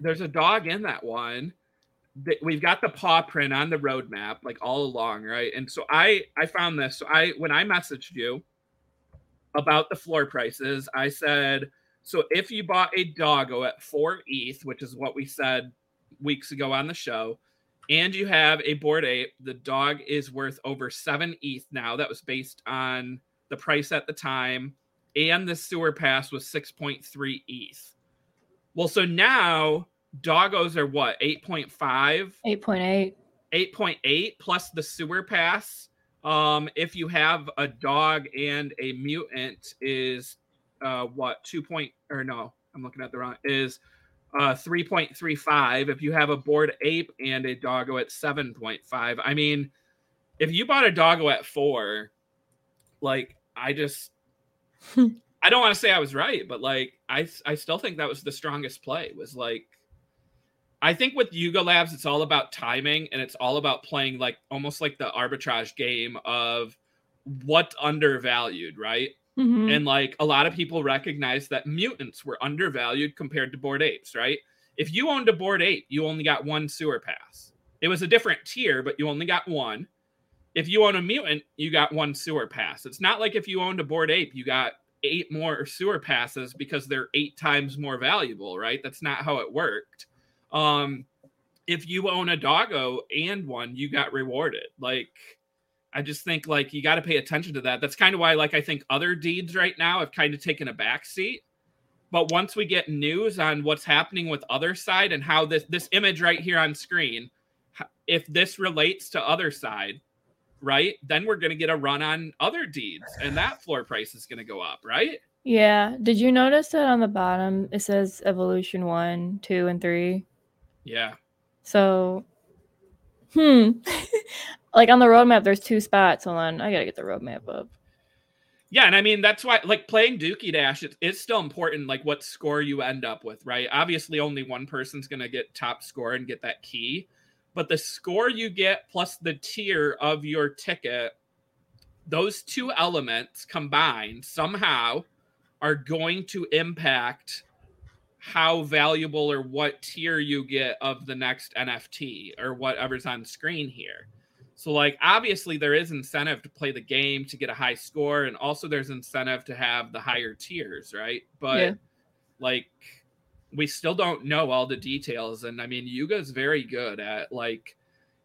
there's a dog in that one. We've got the paw print on the roadmap, like all along, right? And so I I found this. So I when I messaged you about the floor prices, I said, so if you bought a doggo at four ETH, which is what we said weeks ago on the show, and you have a bored ape, the dog is worth over seven ETH now. That was based on the price at the time, and the sewer pass was 6.3 ETH. Well, so now doggos are what 8.5
8.8.
8.8 plus the sewer pass. Um if you have a dog and a mutant is uh what 2 point or no i'm looking at the wrong is uh 3.35 if you have a bored ape and a doggo at 7.5 i mean if you bought a doggo at 4 like i just <laughs> i don't want to say i was right but like i i still think that was the strongest play was like I think with Yuga Labs, it's all about timing and it's all about playing like almost like the arbitrage game of what undervalued, right?
Mhm.
And like a lot of people recognize that mutants were undervalued compared to bored apes, right? If you owned a bored ape, you only got one sewer pass. It was a different tier, but you only got one. If you own a mutant, you got one sewer pass. It's not like if you owned a bored ape, you got eight more sewer passes because they're eight times more valuable, right? That's not how it worked. Um, if you own a doggo and one, you got rewarded. Like, I just think like you got to pay attention to that. That's kind of why, like, I think otherdeeds right now have kind of taken a back seat. But once we get news on what's happening with Otherside and how this this image right here on screen, if this relates to Otherside, right, then we're gonna get a run on otherdeeds, and that floor price is gonna go up, right?
Yeah. Did you notice that on the bottom it says evolution one, two, and three?
Yeah.
So, hmm. <laughs> like on the roadmap, there's two spots. Hold on, I gotta get the roadmap up.
Yeah, and I mean that's why like playing Dookey Dash it is still important, like what score you end up with, right? Obviously, only one person's gonna get top score and get that key, but the score you get plus the tier of your ticket, those two elements combined somehow are going to impact how valuable or what tier you get of the next NFT or whatever's on screen here. So, like, obviously, there is incentive to play the game to get a high score, and also there's incentive to have the higher tiers, right? But, yeah. like, we still don't know all the details. And I mean, Yuga's very good at, like,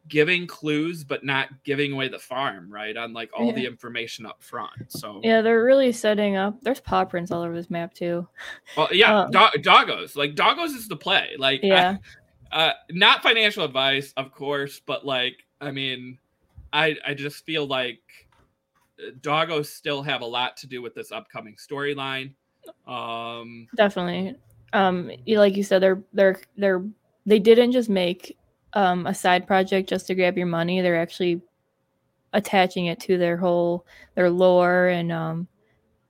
giving clues but not giving away the farm right on like all yeah. the information up front so
yeah they're really setting up there's paw prints all over this map too
well yeah um, do- doggos like doggos is the play like yeah <laughs> uh, not financial advice of course but like i mean I I just feel like uh, Doggos still have a lot to do with this upcoming storyline. Um,
Definitely. Um, like you said, they're they're they're they didn't just make um a side project just to grab your money. They're actually attaching it to their whole their lore and um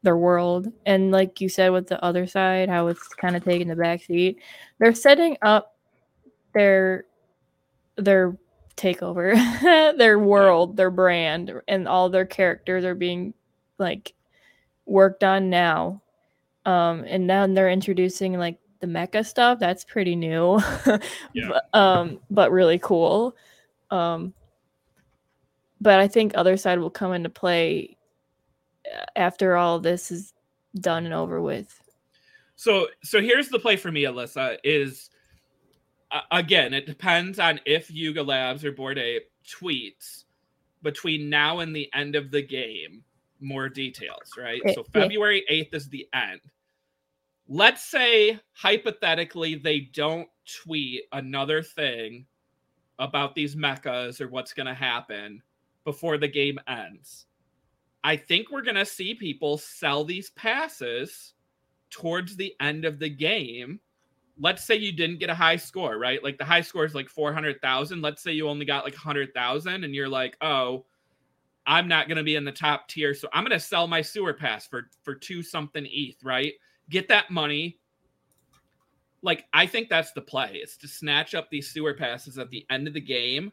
their world. And like you said with the Otherside, how it's kind of taking the back seat. They're setting up their their takeover, <laughs> their world, their brand, and all their characters are being like worked on now. Um, and then they're introducing like the mecha stuff. That's pretty new, <laughs> yeah. but, um, but really cool. Um, but I think Otherside will come into play uh, after all this is done and over with.
So, so here's the play for me, Alyssa. Is again, it depends on if Yuga Labs or Bored Ape tweets between now and the end of the game more details, right? So February 8th is the end. Let's say hypothetically they don't tweet another thing about these mechas or what's going to happen before the game ends. I think we're going to see people sell these passes towards the end of the game let's say you didn't get a high score, right? Like the high score is like 400,000. Let's say you only got like 100,000 and you're like, "Oh, I'm not going to be in the top tier, so I'm going to sell my sewer pass for for 2 something ETH, right? Get that money. Like I think that's the play. Is to snatch up these sewer passes at the end of the game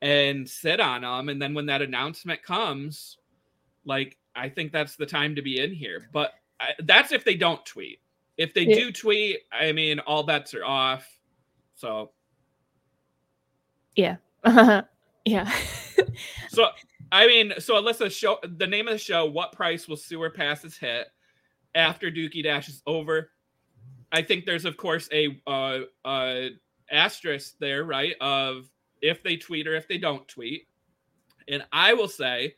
and sit on them and then when that announcement comes, like I think that's the time to be in here. But I, that's if they don't tweet if they yeah. do tweet, I mean, all bets are off. So,
yeah, <laughs> yeah.
so, I mean, so Alyssa, show the name of the show. What price will sewer passes hit after Dookey Dash is over? I think there's of course a uh, uh, asterisk there, right? Of if they tweet or if they don't tweet. And I will say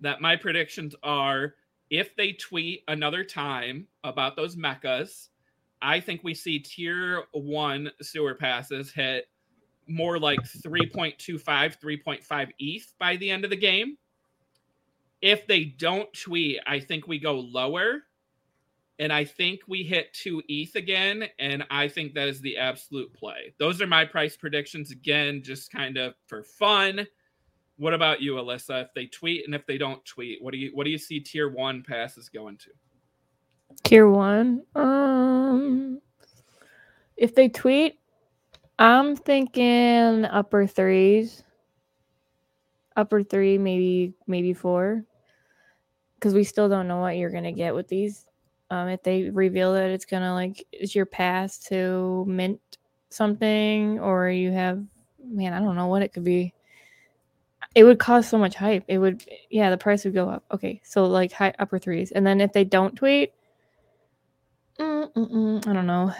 that my predictions are if they tweet another time about those mechas, I think we see tier one sewer passes hit more like 3.25, 3.5 ETH by the end of the game. If they don't tweet, I think we go lower. And I think we hit two ETH again. And I think that is the absolute play. Those are my price predictions. Again, just kind of for fun. What about you, Alyssa? If they tweet and if they don't tweet, what do you what do you see tier one passes going to?
Tier one. Um if they tweet, I'm thinking upper threes. Upper three, maybe maybe four. Because we still don't know what you're gonna get with these. Um, if they reveal that it's gonna like is your pass to mint something, or you have man, I don't know what it could be it would cause so much hype. It would, yeah, the price would go up. Okay, so like high upper threes, and then if they don't tweet, I don't know.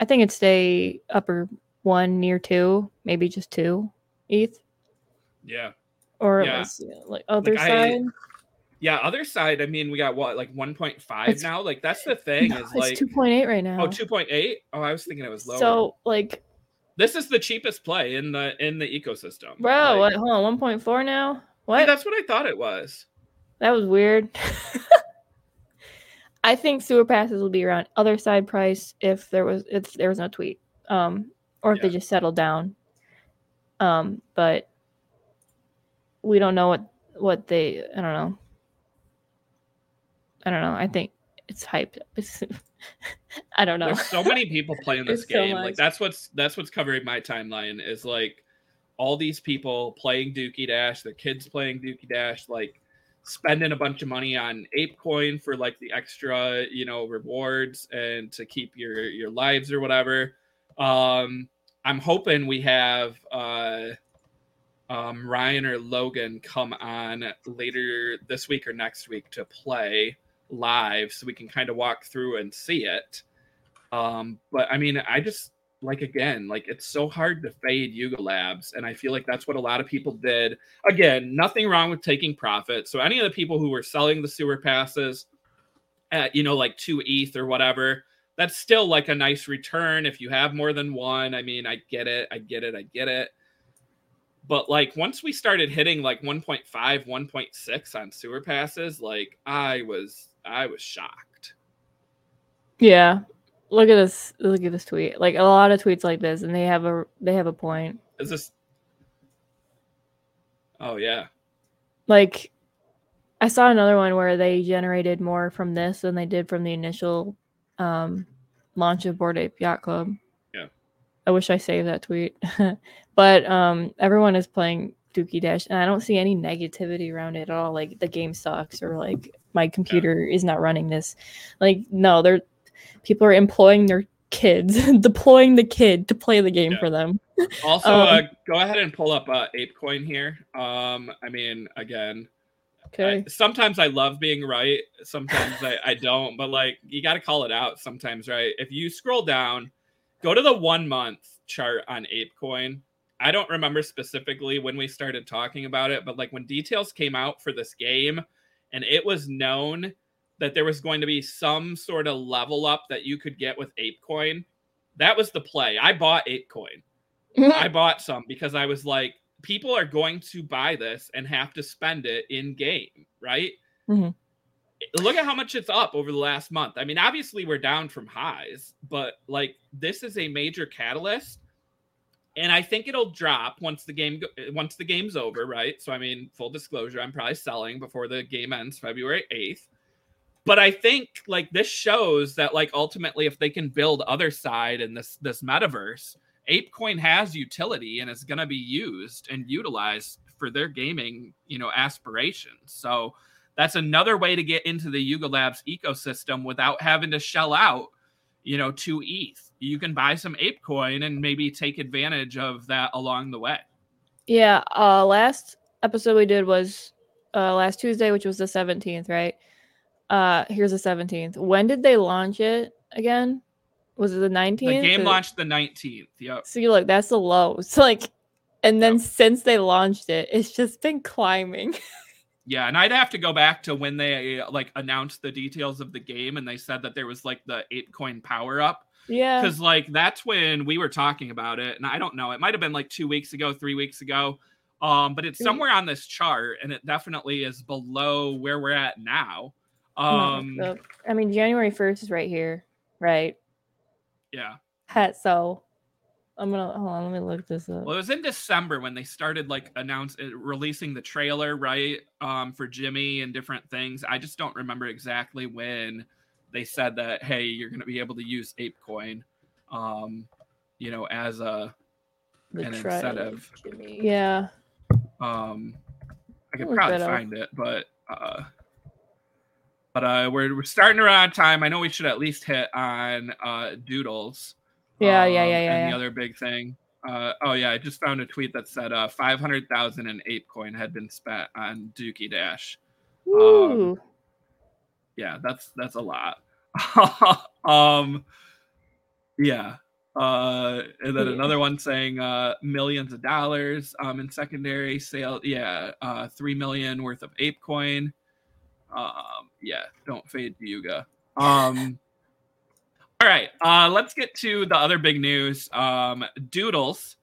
I think it'd stay upper one near two, maybe just two ETH.
Yeah.
Or yeah. like other like side. I,
yeah, Otherside. I mean, we got what like 1.5 now. Like that's the <laughs> thing no, is like 2.8
right now.
Oh, 2.8. Oh, I was thinking it was lower.
So like
this is the cheapest play in the in the ecosystem.
Bro, like, what, hold on, 1.4 now? What?
that's what I thought it was.
That was weird. <laughs> I think sewer passes will be around Otherside price if there was if there was no tweet. Um or if yeah. they just settled down. Um, but we don't know what what they I don't know. I don't know. I think it's hyped. <laughs> I don't know.
There's so many people <laughs> playing this
There's so
game. like that's what's that's what's covering my timeline is like all these people playing Dookey Dash, the kids playing Dookey Dash, like spending a bunch of money on ape coin for like the extra, you know, rewards and to keep your your lives or whatever. Um I'm hoping we have uh um Ryan or Logan come on later this week or next week to play live so we can kind of walk through and see it. Um, but I mean, I just like again, like it's so hard to fade Yuga Labs, and I feel like that's what a lot of people did. Again, nothing wrong with taking profit. So any of the people who were selling the sewer passes at you know like two ETH or whatever, that's still like a nice return if you have more than one. I mean, I get it, I get it, I get it. But like once we started hitting like 1.5, 1.6 on sewer passes, like I was I was shocked.
Yeah. Look at this. Look at this tweet. Like a lot of tweets like this, and they have a they have a point.
Is this Oh yeah.
Like I saw another one where they generated more from this than they did from the initial um, launch of Bored Ape Yacht Club.
Yeah.
I wish I saved that tweet. <laughs> but um, everyone is playing Dookey Dash, and I don't see any negativity around it at all. Like the game sucks, or like my computer is not running this. Like no, they're people are employing their kids, <laughs> deploying the kid to play the game
Yeah.
for them.
Also,
Um,
uh, go ahead and pull up uh, ApeCoin here. Um, I mean, again,
Okay.
I- sometimes I love being right. Sometimes I, I don't, but like you got to call it out sometimes, right? If you scroll down, go to the one month chart on ApeCoin. I don't remember specifically when we started talking about it, but like when details came out for this game and it was known that there was going to be some sort of level up that you could get with ApeCoin, that was the play. I bought ApeCoin. I <laughs> bought some because I was like, people are going to buy this and have to spend it in game, right?
Mhm.
Look at how much it's up over the last month. I mean, obviously we're down from highs, but like this is a major catalyst, and I think it'll drop once the game once the game's over, right? So I mean, full disclosure, I'm probably selling before the game ends February 8th. But I think like this shows that like ultimately if they can build Otherside in this this metaverse, ApeCoin has utility and is going to be used and utilized for their gaming, you know, aspirations. So that's another way to get into the Yuga Labs ecosystem without having to shell out, you know, to ETH. You can buy some ApeCoin and maybe take advantage of that along the way.
Yeah, uh last episode we did was uh last Tuesday, which was the 17th, right? Uh here's the 17th. When did they launch it again? Was it the 19th?
The game
Or-
launched the 19th. Yep.
See, look, that's the low. It's <laughs> like and then since they launched it, it's just been climbing. <laughs>
Yeah, and I'd have to go back to when they like announced the details of the game and they said that there was like the ApeCoin power up.
yeah.
because like that's when we were talking about it and i don't know it might have been like two weeks ago three weeks ago um but it's
Mm.
somewhere on this chart and it definitely is below where we're at now
I'm
um
it. I mean January 1st is right here, right?
yeah
So I'm gonna hold on, let me look this up.
well it was in december when they started like announce uh, releasing the trailer right um for jimmy and different things i just don't remember exactly when they said that hey you're to be able to use apecoin um you know as a
The
an
tri-
incentive.
Jimmy. Yeah.
Um, I could probably
up.
find it, but uh, but uh, we're we're starting around time. I know we should at least hit on uh Doodles.
Yeah, yeah,
um,
yeah, yeah,
And
yeah.
the other big thing. Uh, oh yeah, I just found a tweet that said uh, five hundred thousand in ApeCoin had been spent on Dookey Dash.
Woo.
Yeah, that's that's a lot. <laughs> um, yeah. Uh, and then
Yeah.
another one saying uh, millions of dollars um, in secondary sale. Yeah, uh, three million worth of ApeCoin. Um, yeah, don't fade Yuga. Um, all right, uh, let's get to the other big news. Um, Doodles,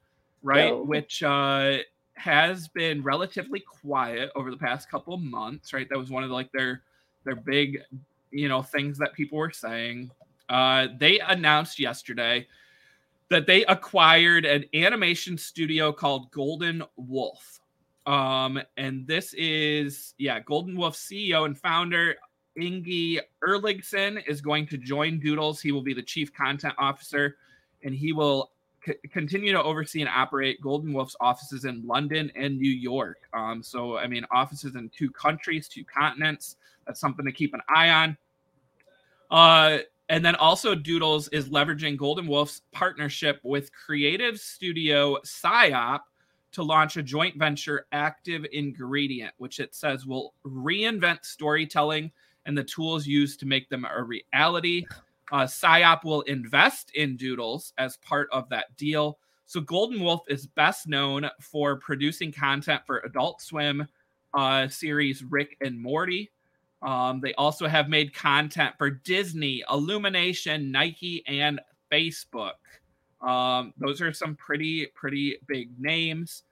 right, which uh, has been relatively quiet over the past couple months. Right, that was one of like their their big, you know, things that people were saying. Uh, they announced yesterday that they acquired an animation studio called Golden Wolf. Um, and this is yeah, Golden Wolf CEO and founder Ingi Erlingsson is going to join Doodles. He will be the chief content officer, and he will c- continue to oversee and operate Golden Wolf's offices in London and New York. Um, so, I mean, offices in two countries, two continents. That's something to keep an eye on. Uh, and then also Doodles is leveraging Golden Wolf's partnership with creative studio PSYOP to launch a joint venture, Active Ingredient, which it says will reinvent storytelling and the tools used to make them a reality. Uh, PSYOP will invest in Doodles as part of that deal. So Golden Wolf is best known for producing content for Adult Swim uh, series Rick and Morty. Um, they also have made content for Disney, Illumination, Nike, and Facebook. Um, those are some pretty pretty big names.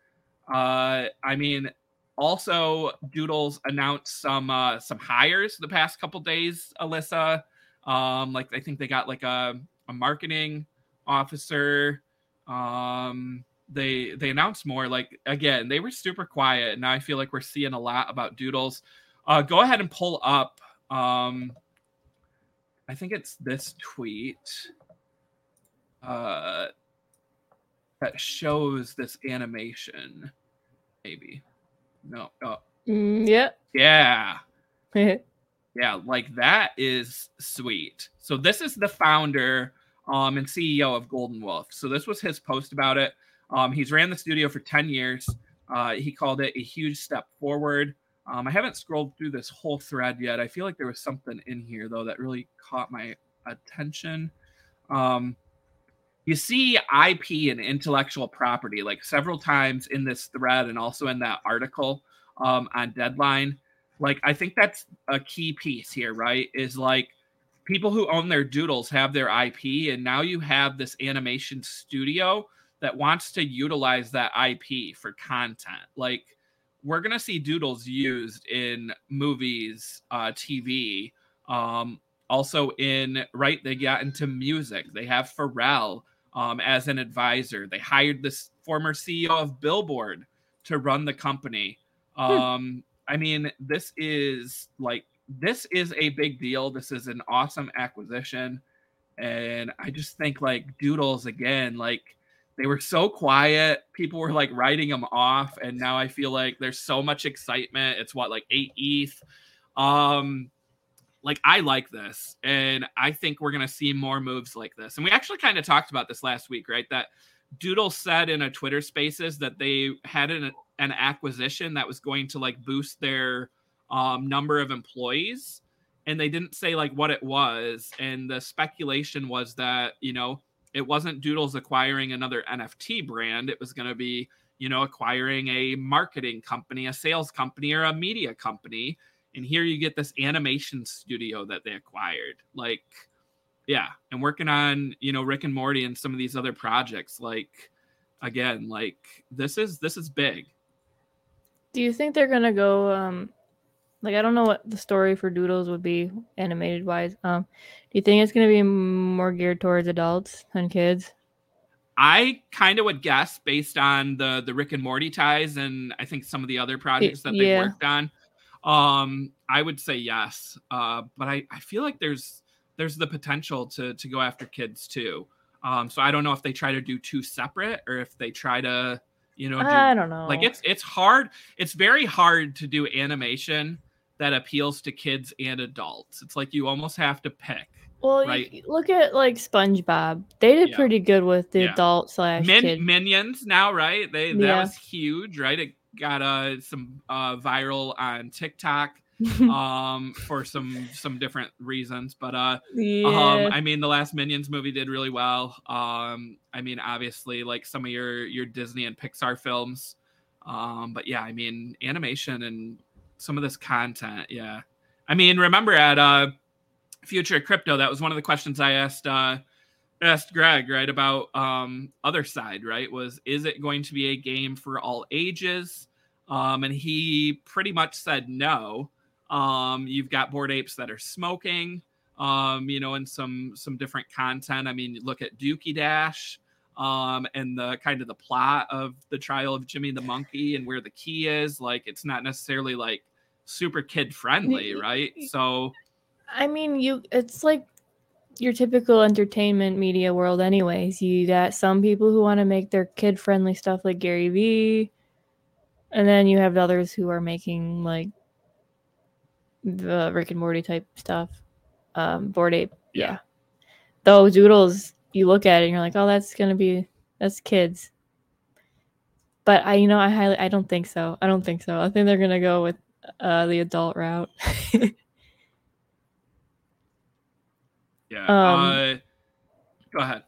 Uh, I mean, also Doodles announced some uh, some hires the past couple days. Alyssa, um, like I think they got like a, a marketing officer. Um, they they announced more. Like again, they were super quiet. Now I feel like we're seeing a lot about Doodles. Uh, go ahead and pull up. Um, I think it's this tweet uh, that shows this animation. Maybe. No. Oh.
Mm, yeah.
Yeah. <laughs> yeah. Like that is sweet. So this is the founder um, and CEO of Golden Wolf. So this was his post about it. Um, he's ran the studio for 10 years. Uh, he called it a huge step forward. Um, I haven't scrolled through this whole thread yet. I feel like there was something in here though that really caught my attention. Um, you see IP and intellectual property like several times in this thread and also in that article um, on Deadline. Like I think that's a key piece here, right? Is like people who own their doodles have their IP, and now you have this animation studio that wants to utilize that IP for content. Like we're gonna see doodles used in movies, uh, TV, um, also in right. They got into music. They have Pharrell um, as an advisor. They hired this former CEO of Billboard to run the company. Hmm. Um, I mean, this is like this is a big deal. This is an awesome acquisition, and I just think like Doodles again, like they were so quiet. People were like writing them off, and now I feel like there's so much excitement. It's what like eight ETH. Um, like I like this, and I think we're gonna see more moves like this. And we actually kind of talked about this last week, right? That Doodle said in a Twitter Spaces that they had an an acquisition that was going to like boost their um, number of employees, and they didn't say like what it was. And the speculation was that you know it wasn't Doodles acquiring another NFT brand; it was to be you know acquiring a marketing company, a sales company, or a media company and here you get this animation studio that they acquired like yeah and working on you know rick and morty and some of these other projects like again like this is this is big
do you think they're gonna go um like i don't know what the story for doodles would be animated wise um do you think it's gonna be more geared towards adults than kids
I kind of would guess based on the the Rick and Morty ties and I think some of the other projects that they yeah. worked on. Um, I would say yes, uh, but I, I feel like there's there's the potential to to go after kids too. Um, so I don't know if they try to do two separate or if they try to, you know, do,
I don't know.
Like it's it's hard. It's very hard to do animation that appeals to kids and adults. It's like you almost have to pick.
Well, right? look at like SpongeBob. They did yeah. pretty good with the yeah. adult slash Min-
Minions now, right? They that yeah. was huge, right? It got uh, some uh, viral on TikTok <laughs> um, for some some different reasons. But uh, yeah. um, I mean, the last Minions movie did really well. Um, I mean, obviously, like some of your your Disney and Pixar films. Um, but yeah, I mean, animation and some of this content. Yeah, I mean, remember at uh, Future Crypto, that was one of the questions I asked. Uh, asked Greg, right, about um Otherside, right? Was is it going to be a game for all ages? Um, and he pretty much said no. Um, you've got bored apes that are smoking, um, you know, and some some different content. I mean, look at Dookey Dash, um, and the kind of the plot of the trial of Jimmy the monkey and where the key is. Like, it's not necessarily like super kid friendly, right? So
I mean, you it's like your typical entertainment media world anyways. You got some people who want to make their kid friendly stuff like Gary Vee. And then you have others who are making like the Rick and Morty type stuff. Um Bored Ape. Yeah. yeah. Though Doodles, you look at it and you're like, oh that's gonna be that's kids. But I you know, I highly I don't think so. I don't think so. I think they're gonna go with uh the adult route. <laughs>
Yeah. Um, uh, go ahead.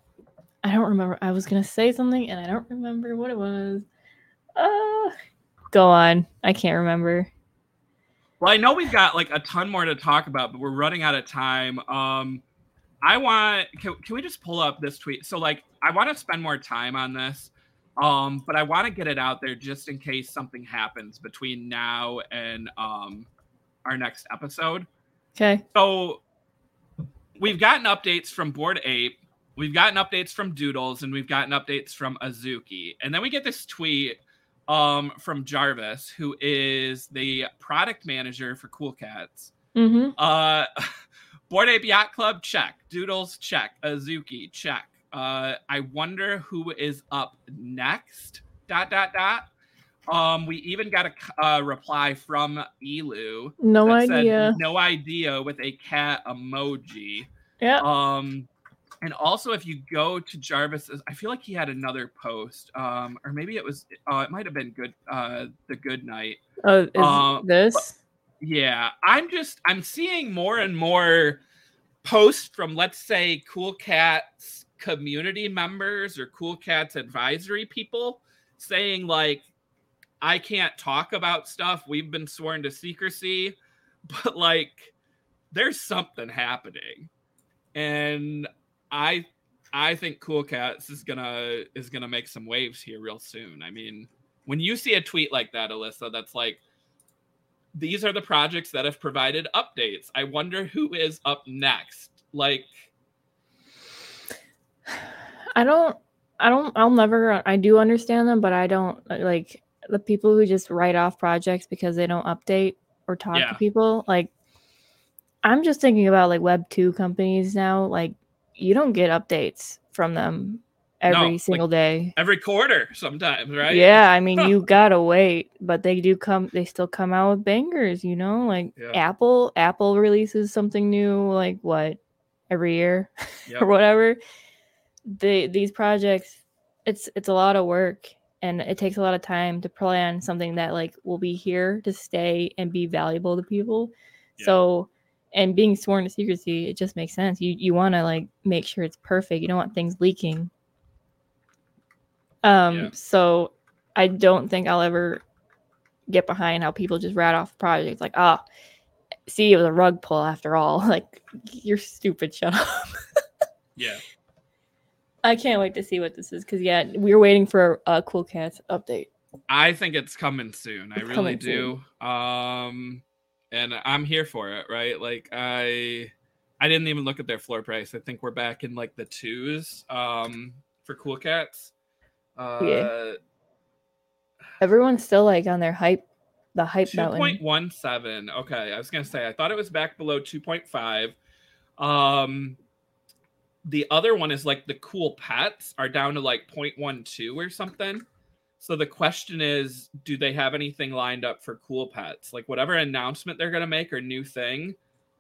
I don't remember. I was gonna say something and I don't remember what it was. Uh, go on. I can't remember.
Well, I know we've got like a ton more to talk about, but we're running out of time. Um, I want can, can we just pull up this tweet? So like I want to spend more time on this. Um, but I want to get it out there just in case something happens between now and um our next episode.
Okay.
So we've gotten updates from Bored Ape, we've gotten updates from Doodles, and we've gotten updates from Azuki. And then we get this tweet um, from Jarvis, who is the product manager for Cool Cats.
Mm-hmm.
Uh, <laughs> Bored Ape Yacht Club, check. Doodles, check. Azuki, check. Uh, I wonder who is up next. Dot dot dot. Um, we even got a uh, reply from Elu.
No idea.
Said, no idea with a cat emoji.
Yeah.
Um, and also if you go to Jarvis, I feel like he had another post. Um, or maybe it was. Uh, it might have been good. Uh, the good night.
Oh, is um, this?
Yeah, I'm just I'm seeing more and more posts from let's say Cool Cats community members or Cool Cats advisory people saying like I can't talk about stuff. We've been sworn to secrecy, <laughs> but like there's something happening. And I I think Cool Cats is gonna is gonna make some waves here real soon. I mean, when you see a tweet like that, Alyssa, that's like these are the projects that have provided updates. I wonder who is up next. Like <sighs>
I don't I don't I'll never I do understand them, but I don't like the people who just write off projects because they don't update or talk yeah. to people like i'm just thinking about like web 2 companies now like you don't get updates from them every no, single
like
day
every quarter sometimes right
yeah i mean you <laughs> gotta wait but they do come they still come out with bangers you know like yeah. apple apple releases something new like what every year <laughs> yep. or whatever they these projects it's it's a lot of work and it takes a lot of time to plan something that like will be here to stay and be valuable to people. Yeah. so and being sworn to secrecy it just makes sense. You you want to like make sure it's perfect. You don't want things leaking. Um yeah. so i don't think i'll ever get behind how people just rat off projects like ah oh, see it was a rug pull after all. <laughs> Like you're stupid. Shut up.
Yeah
I can't wait to see what this is because yeah, we are waiting for a Cool Cats update.
I think it's coming soon. It's I really do. Soon. Um, and I'm here for it. Right? Like I, I didn't even look at their floor price. I think we're back in like the twos. Um, for Cool Cats. Uh, yeah.
Everyone's still like on their hype. The hype.
Two point one seven. Okay, I was gonna say I thought it was back below two point five. Um, the other one is like the cool pets are down to like 0.12 or something. So the question is, do they have anything lined up for cool pets? Like whatever announcement they're gonna make or new thing,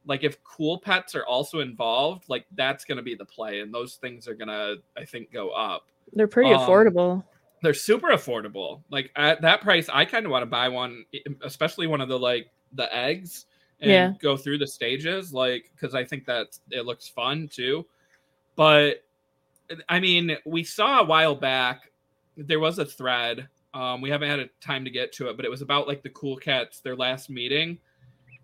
like if cool pets are also involved, like that's gonna be the play, and those things are gonna, I think, go up.
They're pretty um, affordable.
They're super affordable. Like at that price, I kind of want to buy one, especially one of the like the eggs and yeah. go through the stages, like because I think that it looks fun too. But I mean, we saw a while back there was a thread. Um, we haven't had a time to get to it, but it was about like the Cool Cats, their last meeting.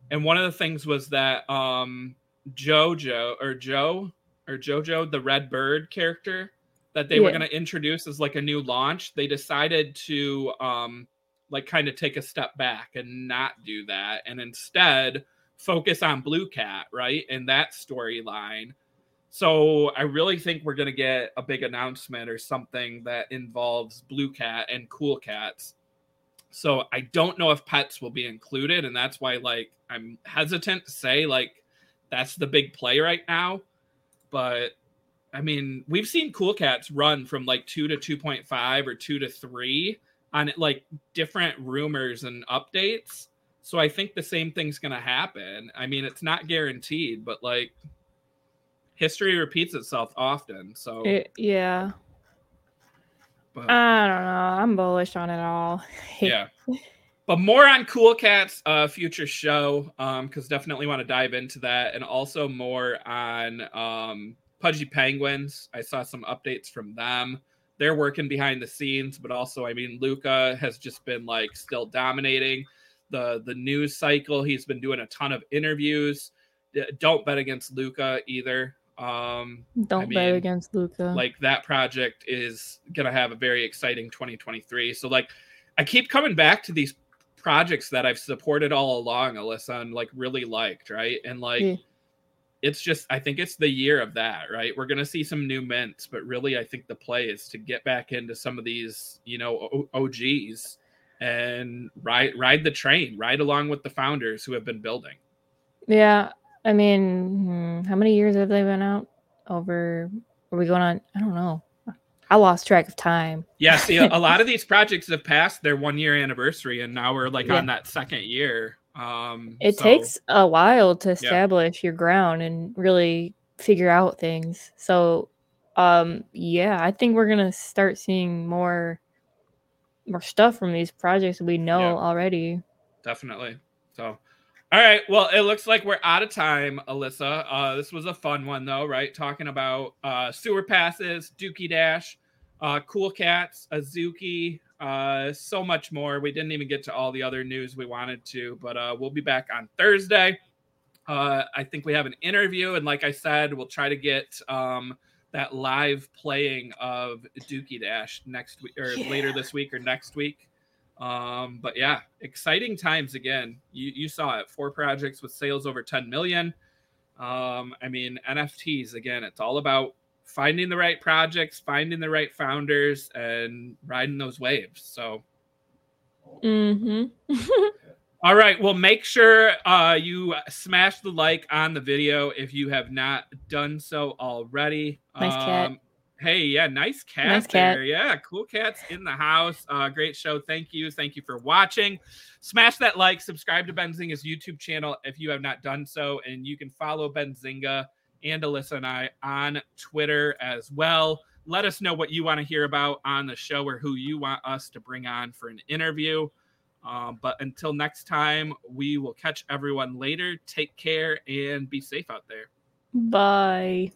And one of the things was that um, JoJo or Joe or JoJo, the Red Bird character that they yeah. were going to introduce as like a new launch, they decided to um, like kind of take a step back and not do that, and instead focus on Blue Cat, right? And that storyline so I really think we're gonna get a big announcement or something that involves Blue Cat and Cool Cats. So I don't know if pets will be included, and that's why like I'm hesitant to say like that's the big play right now. But I mean, we've seen Cool Cats run from like two to two point five or two to three on like different rumors and updates. So I think the same thing's gonna happen. I mean, it's not guaranteed, but like history repeats itself often. So
It, yeah. But, I don't know. I'm bullish on it all. <laughs>
yeah. But more on Cool Cats uh future show. Um, because definitely want to dive into that and also more on um Pudgy Penguins. I saw some updates from them. They're working behind the scenes, but also, I mean, Luca has just been like still dominating the the news cycle. He's been doing a ton of interviews. Don't bet against Luca either. Um,
Don't I mean, bet against Luca.
Like that project is gonna have a very exciting 2023. So like, I keep coming back to these projects that I've supported all along, Alyssa, and like really liked, right? And like. Yeah it's just I think it's the year of that, right? We're gonna see some new mints, but really I think the play is to get back into some of these, you know, OGs and ride ride the train, ride along with the founders who have been building.
Yeah, I mean, hmm, how many years have they been out? Over? Are we going on? I don't know. I lost track of time.
Yeah, see, a, a <laughs> lot of these projects have passed their one year anniversary, and now we're like yeah. on that second year. Um,
it so, takes a while to establish yeah. your ground and really figure out things. So, um, yeah, I think we're gonna start seeing more more stuff from these projects we know yeah, already.
Definitely. So, all right. Well, it looks like we're out of time, Alyssa. Uh, this was a fun one, though, right? Talking about uh, sewer passes, Dookey Dash, uh, Cool Cats, Azuki, uh, so much more. We didn't even get to all the other news we wanted to, but uh, we'll be back on Thursday. Uh, I think we have an interview, and like I said, we'll try to get um, that live playing of Dookey Dash next week or yeah. later this week or next week. Um, but yeah, exciting times again. You you saw it. Four projects with sales over 10 million. Um, I mean, NFTs again, it's all about finding the right projects, finding the right founders, and riding those waves. So,
mm-hmm. <laughs>
all right. Well, make sure uh, you smash the like on the video if you have not done so already.
Nice um, cat.
Hey, yeah, nice cat nice there. Cat. Yeah, cool cats in the house. Uh, great show. Thank you. Thank you for watching. Smash that like, subscribe to Benzinga's YouTube channel if you have not done so, and you can follow Benzinga and Alyssa and I on Twitter as well. Let us know what you want to hear about on the show or who you want us to bring on for an interview. Um, but until next time, we will catch everyone later. Take care and be safe out there.
Bye.